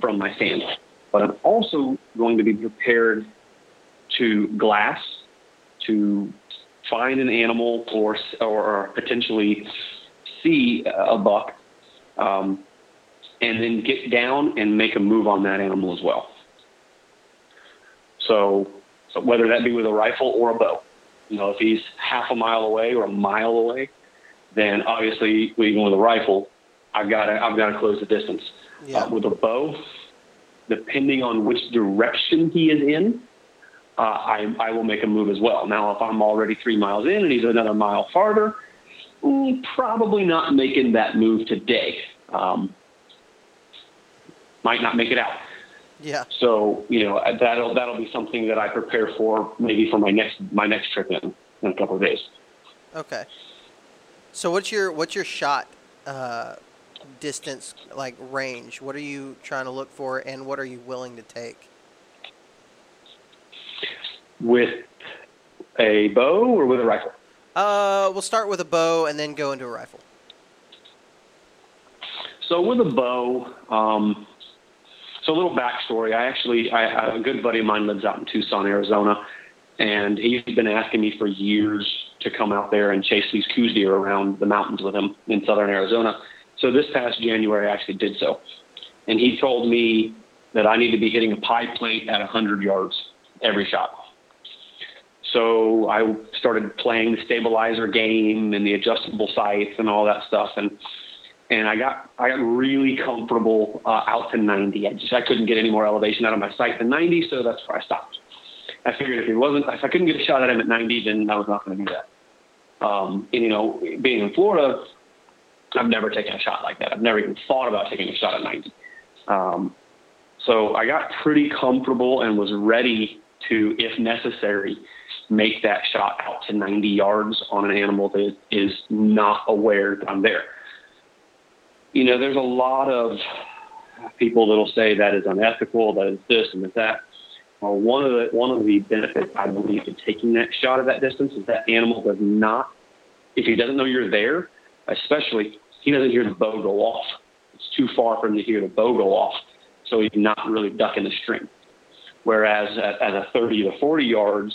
from my stand. But I'm also going to be prepared to glass, to find an animal or, or potentially see a buck um, and then get down and make a move on that animal as well. So, so whether that be with a rifle or a bow, you know, if he's half a mile away or a mile away, then obviously even with a rifle, I've got to I've got to close the distance. Yeah. Uh, with a bow, depending on which direction he is in, uh, I, I will make a move as well. Now, if I'm already three miles in and he's another mile farther, mm, probably not making that move today. Um, might not make it out. Yeah. So you know that'll that'll be something that I prepare for maybe for my next my next trip in in a couple of days. Okay. So what's your what's your shot uh, distance like range? What are you trying to look for, and what are you willing to take? With a bow or with a rifle? Uh, we'll start with a bow and then go into a rifle. So with a bow, um, so a little backstory. I actually, I, a good buddy of mine lives out in Tucson, Arizona, and he's been asking me for years to come out there and chase these Coues deer around the mountains with him in southern Arizona. So this past January, I actually did so, and he told me that I need to be hitting a pie plate at 100 yards every shot. So I started playing the stabilizer game and the adjustable sights and all that stuff, and and I got I got really comfortable uh, out to 90. I just I couldn't get any more elevation out of my sight than 90, so that's where I stopped. I figured if it wasn't if I couldn't get a shot at him at 90, then I was not going to do that. Um, and you know, being in Florida, I've never taken a shot like that. I've never even thought about taking a shot at 90. Um, so I got pretty comfortable and was ready to, if necessary, make that shot out to 90 yards on an animal that is not aware that I'm there you know, there's a lot of people that'll say that is unethical, that is this and that. Well, one of the one of the benefits I believe in taking that shot at that distance is that animal does not, if he doesn't know you're there, especially he doesn't hear the bow go off. It's too far for him to hear the bow go off, so he's not really ducking the string. Whereas at, at a 30 to 40 yards,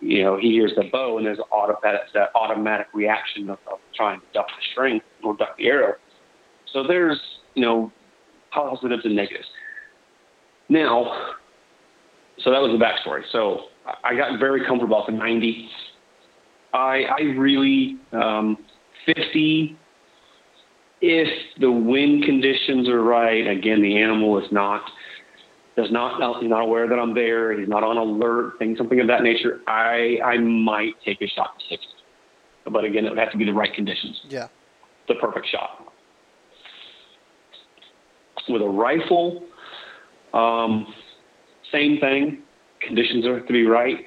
you know, he hears the bow and there's auto, that, that automatic reaction of, of trying to duck the string or duck the arrow so there's, you know, positives and negatives. Now, so that was the backstory. So I got very comfortable at the 90. I, I really, um, 50, if the wind conditions are right, again, the animal is not, does not, he's not aware that I'm there, he's not on alert, things, something of that nature, I, I might take a shot to 60. But again, it would have to be the right conditions. Yeah. The perfect shot with a rifle, um, same thing. Conditions have to be right.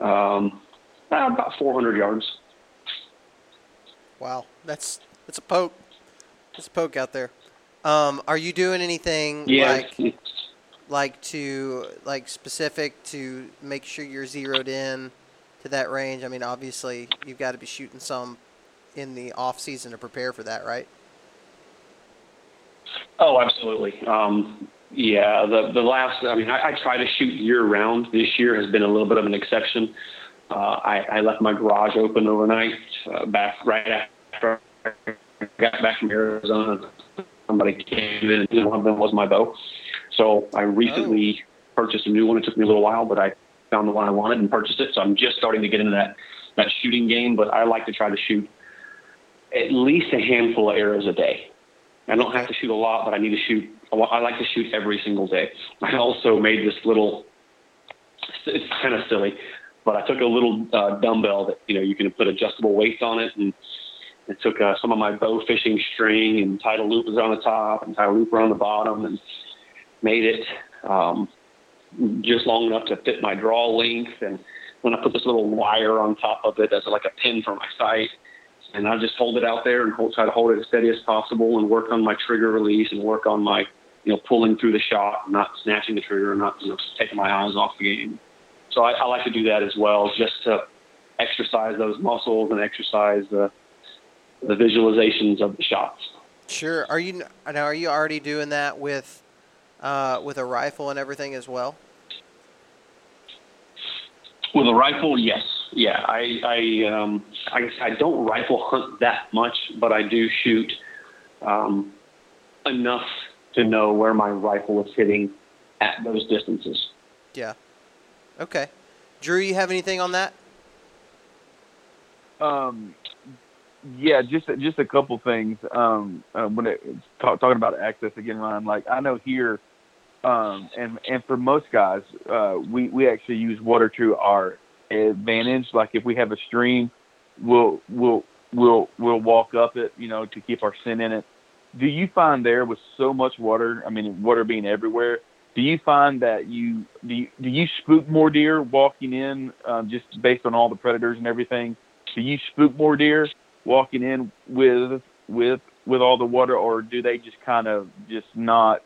Um, about 400 yards. Wow, that's that's a poke. A poke out there. Um, are you doing anything Yeah, like like to like specific to make sure you're zeroed in to that range? I mean, obviously you've got to be shooting some in the off season to prepare for that, right? Oh, absolutely. Um, yeah, the the last. I mean, I, I try to shoot year round. This year has been a little bit of an exception. Uh, I, I left my garage open overnight, uh, back right after got back from Arizona. Somebody came in, and one of them was my bow. So I recently purchased a new one. It took me a little while, but I found the one I wanted and purchased it. So I'm just starting to get into that that shooting game. But I like to try to shoot at least a handful of arrows a day. I don't have to shoot a lot, but I need to shoot. I like to shoot every single day. I also made this little. It's kind of silly, but I took a little uh, dumbbell that you know you can put adjustable weights on it, and I took uh, some of my bow fishing string and tied a loopers on the top and tied a looper on the bottom, and made it um, just long enough to fit my draw length. And then I put this little wire on top of it as like a pin for my sight and I just hold it out there and hold, try to hold it as steady as possible and work on my trigger release and work on my, you know, pulling through the shot, and not snatching the trigger, and not you know taking my eyes off the game. So I, I like to do that as well, just to exercise those muscles and exercise the the visualizations of the shots. Sure. Are you now? Are you already doing that with uh, with a rifle and everything as well? With a rifle, yes yeah, I I um, I, I don't rifle hunt that much, but I do shoot um, enough to know where my rifle is hitting at those distances. Yeah. Okay. Drew, you have anything on that? Um, yeah, just just a couple things. Um, uh, when it talk, talking about access again, Ryan, like I know here, um, and and for most guys, uh, we we actually use water to our advantage. Like if we have a stream, we'll we'll we'll we'll walk up it, you know, to keep our scent in it. Do you find there with so much water, I mean water being everywhere, do you find that you do you, do you spook more deer walking in um, just based on all the predators and everything? Do you spook more deer walking in with with with all the water, or do they just kind of just not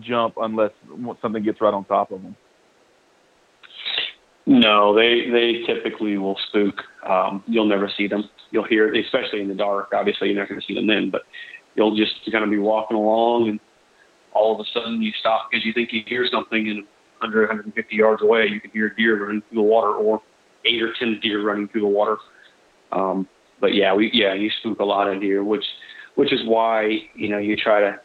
jump unless something gets right on top of them? No, they they typically will spook. Um, you'll never see them. You'll hear, especially in the dark. Obviously, you're not going to see them then, but you'll just kind of be walking along, and all of a sudden you stop because you think you hear something, and 100, 150 yards away, you can hear deer running through the water, or eight or ten deer running through the water. Um, but yeah, we yeah you spook a lot of deer, which which is why you know you try to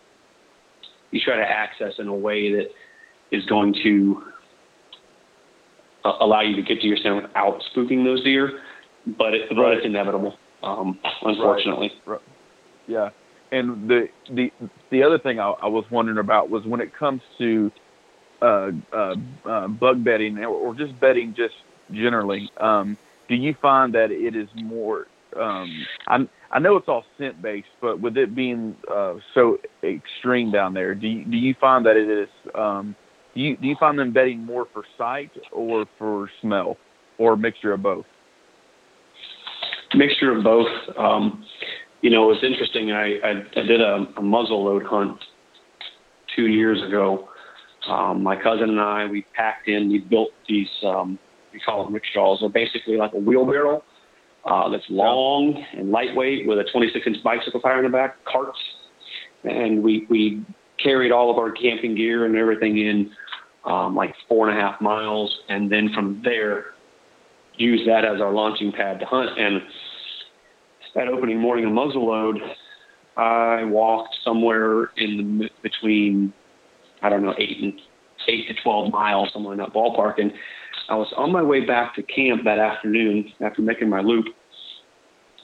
you try to access in a way that is going to uh, allow you to get to your stand without spooking those deer, but, it, right. it's inevitable, um, unfortunately. Right. right. Yeah, and the the the other thing I, I, was wondering about was when it comes to uh, uh, uh, bug bedding or, or, just bedding just generally. Um, do you find that it is more? Um, I I know it's all scent based, but with it being uh, so extreme down there, do you, do you find that it is um, do you do you find them bedding more for sight or for smell, or a mixture of both? Mixture of both. Um, you know, it was interesting. I, I, I did a, a muzzle load hunt two years ago. Um, my cousin and I, we packed in, we built these, um, we call them rickshaws. They're basically like a wheelbarrow uh, that's long and lightweight with a 26 inch bicycle tire in the back, carts. And we, we carried all of our camping gear and everything in um, like four and a half miles, and then from there use that as our launching pad to hunt. And that opening morning of muzzleload, I walked somewhere in the between I don't know eight and eight to twelve miles, somewhere in that ballpark, and I was on my way back to camp that afternoon after making my loop,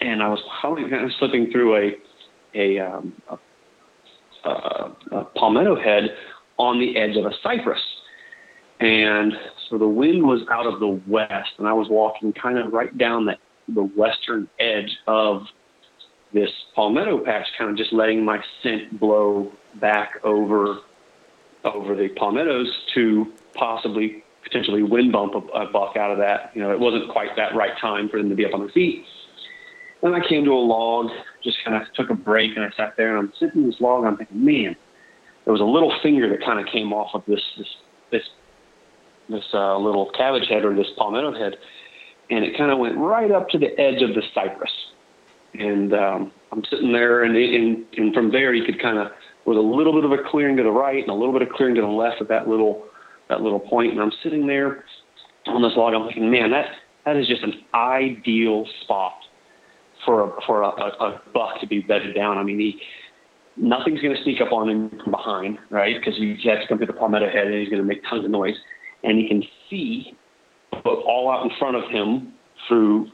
and I was kind of slipping through a a, um, a uh, a palmetto head on the edge of a cypress. And so the wind was out of the west, and I was walking kind of right down the, the western edge of this palmetto patch, kind of just letting my scent blow back over over the palmettos to possibly potentially wind bump a, a buck out of that. You know, it wasn't quite that right time for them to be up on their feet. Then I came to a log, just kind of took a break, and I sat there and I'm sitting in this log. And I'm thinking, man, there was a little finger that kind of came off of this this this this uh, little cabbage head or this palmetto head, and it kind of went right up to the edge of the cypress. And um, I'm sitting there, and, and and from there you could kind of with a little bit of a clearing to the right and a little bit of clearing to the left of that little that little point, and I'm sitting there on this log. I'm thinking, man, that that is just an ideal spot for a, for a, a, buck to be bedded down. I mean, he nothing's going to sneak up on him from behind, right? Because he has to come to the palmetto head and he's going to make tons of noise, and he can see but all out in front of him through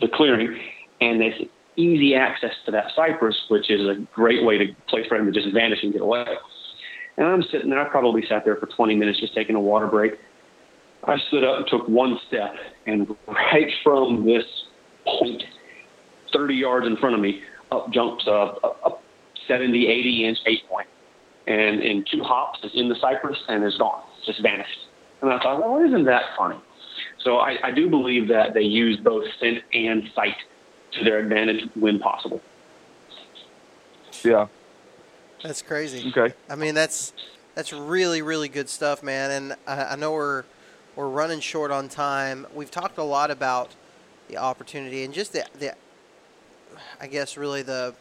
the clearing, and it's easy access to that cypress, which is a great way to place for him to just vanish and get away. And I'm sitting there. I probably sat there for 20 minutes just taking a water break. I stood up and took one step, and right from this point, 30 yards in front of me, up jumps a, a, a 70, 80 inch eight point. And in two hops, is in the cypress and is gone, It's just vanished. And I thought, well, isn't that funny? So I, I do believe that they use both scent and sight to their advantage when possible. Yeah. That's crazy. Okay. I mean, that's that's really really good stuff, man. And I, I know we're we're running short on time. We've talked a lot about the opportunity and just the the I guess really the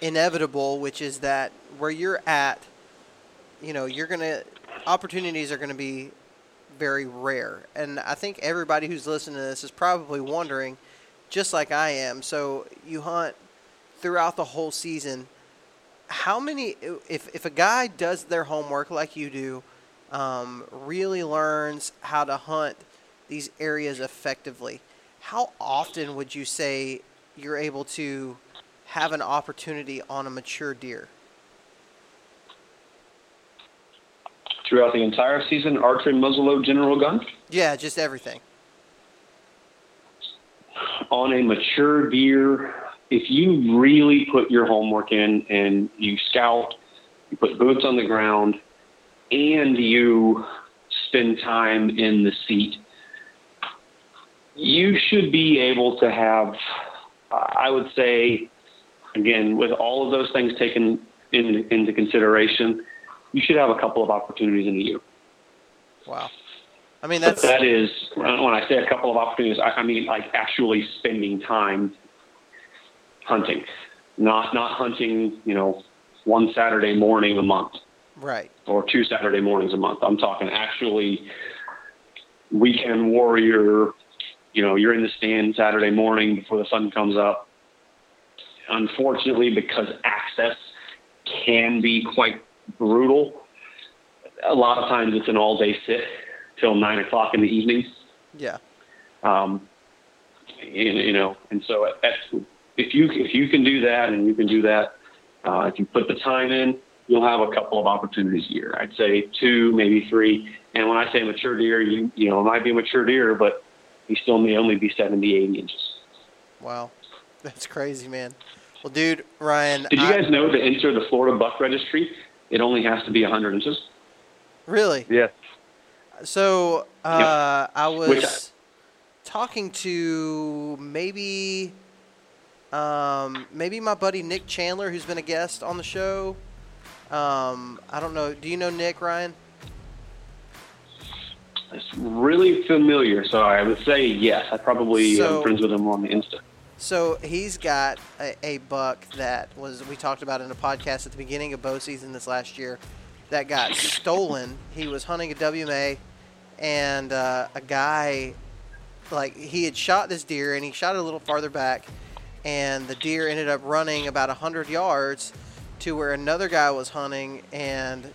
inevitable, which is that where you're at, you know, you're gonna opportunities are gonna be very rare. And I think everybody who's listening to this is probably wondering, just like I am. So you hunt throughout the whole season. How many, if, if a guy does their homework like you do, um, really learns how to hunt these areas effectively, how often would you say you're able to have an opportunity on a mature deer? Throughout the entire season, archery muzzleload general gun? Yeah, just everything. On a mature deer, if you really put your homework in and you scout, you put boots on the ground, and you spend time in the seat, you should be able to have, I would say, again, with all of those things taken in, into consideration, you should have a couple of opportunities in a year. Wow. I mean, But that's that is, when I say a couple of opportunities, I, I mean like actually spending time hunting, not not hunting, you know, one Saturday morning a month right. or two Saturday mornings a month. I'm talking actually weekend warrior. You know, you're in the stand Saturday morning before the sun comes up. Unfortunately, because access can be quite brutal, a lot of times it's an all day sit till nine o'clock in the evening. Yeah. Um, you, you know, and so at, that's, if you if you can do that and you can do that, uh, if you put the time in, you'll have a couple of opportunities a year. I'd say two, maybe three. And when I say mature deer, you you know, it might be a mature deer, but he still may only be 70, 80 inches. Wow. That's crazy, man. Well, dude, Ryan. Did you I- guys know to enter the Florida Buck Registry, it only has to be 100 inches? Really? Yeah. So uh, I was Which- talking to maybe um, maybe my buddy Nick Chandler, who's been a guest on the show. Um, I don't know. Do you know Nick Ryan? It's really familiar, so I would say yes. I probably So- am friends with him on the Insta. So he's got a, a buck that was we talked about in a podcast at the beginning of bow season this last year that got stolen. He was hunting a WMA, and uh, a guy like he had shot this deer and he shot it a little farther back, and the deer ended up running about hundred yards to where another guy was hunting and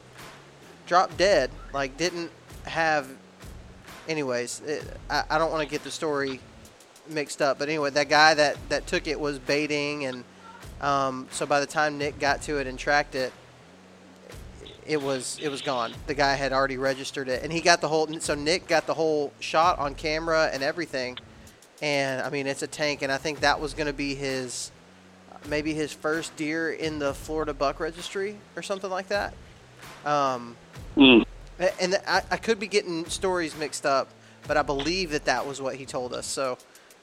dropped dead. Like didn't have. Anyways, it, I, I don't want to get the story mixed up. But anyway, that guy that, that took it was baiting, and um, so by the time Nick got to it and tracked it, it was it was gone. The guy had already registered it, and he got the whole. So Nick got the whole shot on camera and everything, and I mean it's a tank, and I think that was going to be his maybe his first deer in the Florida Buck Registry or something like that. Um, Mm. and I, I could be getting stories mixed up, but I believe that that was what he told us. So,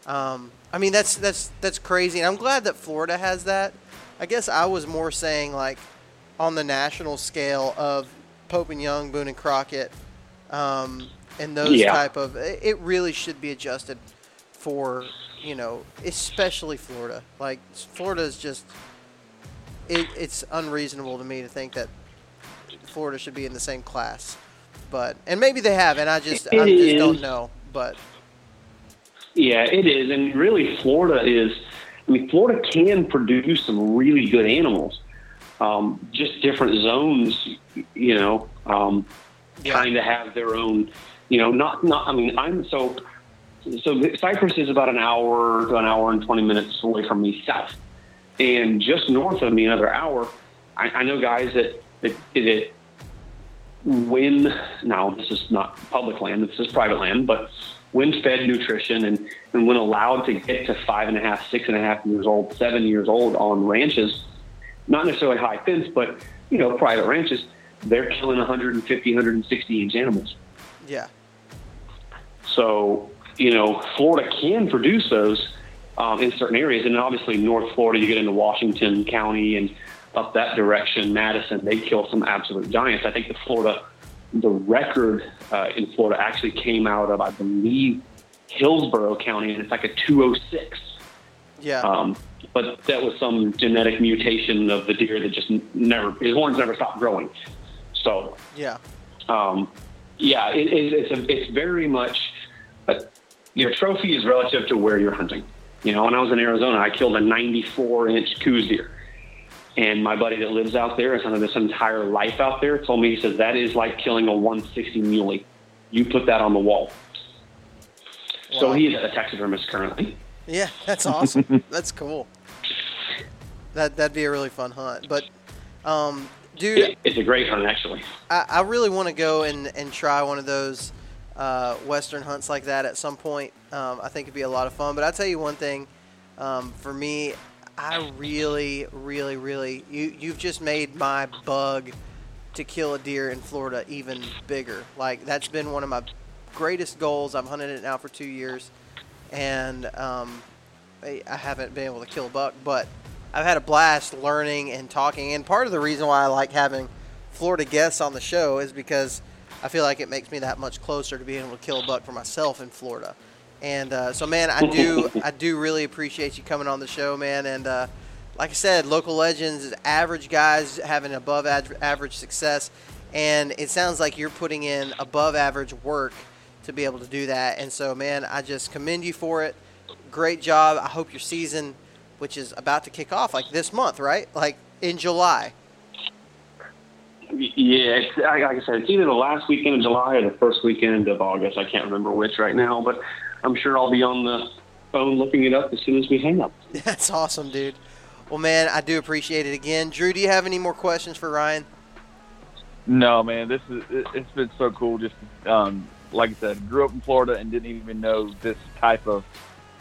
um, I mean, that's that's that's crazy, and I'm glad that Florida has that. I guess I was more saying like on the national scale of Pope and Young, Boone and Crockett, um, and those Yeah. type of. It it really should be adjusted for you know, especially Florida. Like Florida is just. It, it's unreasonable to me to think that Florida should be in the same class, but and maybe they have, and I just It I just don't know. But Yeah, it is, and really, Florida is. I mean, Florida can produce some really good animals. Um, just different zones, you know, um, Yeah. kind of have their own. You know, not not. I mean, I'm so. So Cypress is about an hour to an hour and 20 minutes away from me south. And just north of me, another hour, I, I know guys that, that, that when, now this is not public land, this is private land, but when fed nutrition and, and when allowed to get to five and a half, six and a half years old, seven years old on ranches, not necessarily high fence, but, you know, private ranches, they're killing 150, 160 inch animals. Yeah. So, you know, Florida can produce those um, in certain areas. And obviously, North Florida, you get into Washington County and up that direction, Madison, they kill some absolute giants. I think the Florida, the record uh, in Florida actually came out of, I believe, Hillsborough County, and it's like a 206. Yeah. Um, but that was some genetic mutation of the deer that just never, his horns never stopped growing. So, yeah. Um, yeah, it, it, it's a, it's very much your trophy is relative to where you're hunting. You know, when I was in Arizona, I killed a 94 inch Coues deer. And my buddy that lives out there has hunted this entire life out there told me, he says, that is like killing a 160 muley. You put that on the wall. Wow. So he is a taxidermist currently. Yeah, that's awesome. <laughs> that's cool. That, that'd be a really fun hunt. But, um, dude, it's a great hunt, actually. I, I really want to go and, and try one of those uh, Western hunts like that at some point. Um, I think it'd be a lot of fun. But I'll tell you one thing um, for me, I really, really, really, you, you've just made my bug to kill a deer in Florida even bigger. Like, that's been one of my greatest goals. I've hunted it now for two years, and um, I, I haven't been able to kill a buck, but I've had a blast learning and talking. And part of the reason why I like having Florida guests on the show is because I feel like it makes me that much closer to being able to kill a buck for myself in Florida. And uh, so, man, I do I do really appreciate you coming on the show, man. And uh, like I said, local legends, average guys having above average success, and it sounds like you're putting in above average work to be able to do that. And so, man, I just commend you for it. Great job. I hope your season, which is about to kick off like this month, right? Like in July. Yeah, like I said, it's either the last weekend of July or the first weekend of August. I can't remember which right now, but I'm sure I'll be on the phone looking it up as soon as we hang up. <laughs> That's awesome, dude. Well, man, I do appreciate it again. Drew, do you have any more questions for Ryan? No, man. This is it's been so cool. Just um, like I said, grew up in Florida and didn't even know this type of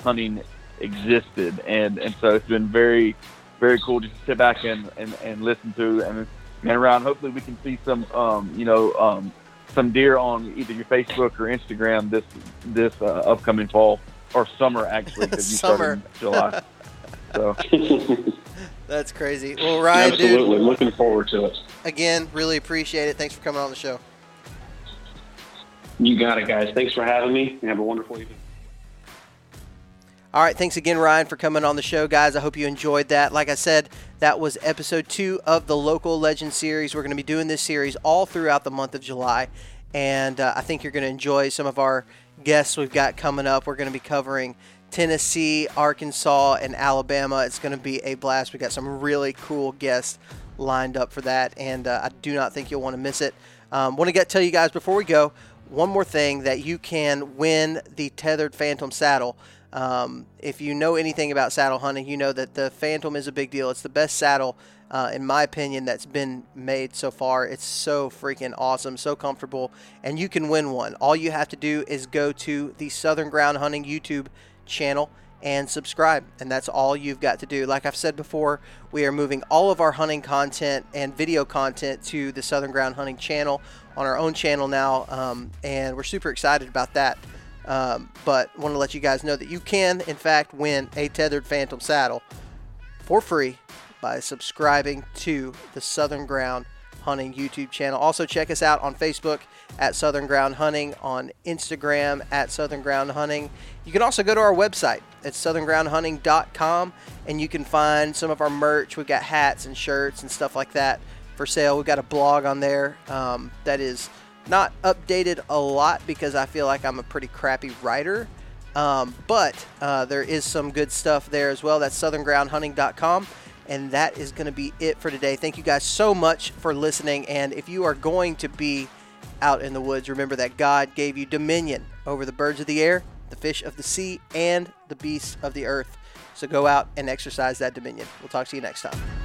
hunting existed, and and so it's been very, very cool just to sit back and and, and listen to and and around. Hopefully, we can see some um, you know um, some deer on either your Facebook or Instagram this this uh, upcoming fall or summer actually because you start in July. so <laughs> that's crazy. Well, Ryan, absolutely dude, looking forward to it. Again, really appreciate it. Thanks for coming on the show. You got it, guys. Thanks for having me. Have a wonderful evening. All right, thanks again, Ryan, for coming on the show, guys. I hope you enjoyed that. Like I said, that was episode two of the Local Legend series. We're going to be doing this series all throughout the month of July, and uh, I think you're going to enjoy some of our guests we've got coming up. We're going to be covering Tennessee, Arkansas, and Alabama. It's going to be a blast. We've got some really cool guests lined up for that, and uh, I do not think you'll want to miss it. Um, want to get tell you guys before we go one more thing that you can win the Tethrd Phantom saddle. Um, if you know anything about saddle hunting, you know that the Phantom is a big deal. It's the best saddle, uh, in my opinion, that's been made so far. It's so freaking awesome, so comfortable, and you can win one. All you have to do is go to the Southern Ground Hunting YouTube channel and subscribe, and that's all you've got to do. Like I've said before, we are moving all of our hunting content and video content to the Southern Ground Hunting channel on our own channel now, um, and we're super excited about that. Um, but want to let you guys know that you can, in fact, win a Tethrd Phantom saddle for free by subscribing to the Southern Ground Hunting YouTube channel. Also, check us out on Facebook at Southern Ground Hunting, on Instagram at Southern Ground Hunting. You can also go to our website at southerngroundhunting.com and you can find some of our merch. We've got hats and shirts and stuff like that for sale. We've got a blog on there um, that is not updated a lot because I feel like I'm a pretty crappy writer. Um, but uh, there is some good stuff there as well. That's southerngroundhunting.com. And that is going to be it for today. Thank you guys so much for listening. And if you are going to be out in the woods, remember that God gave you dominion over the birds of the air the fish of the sea, and the beasts of the earth. So go out and exercise that dominion. We'll talk to you next time.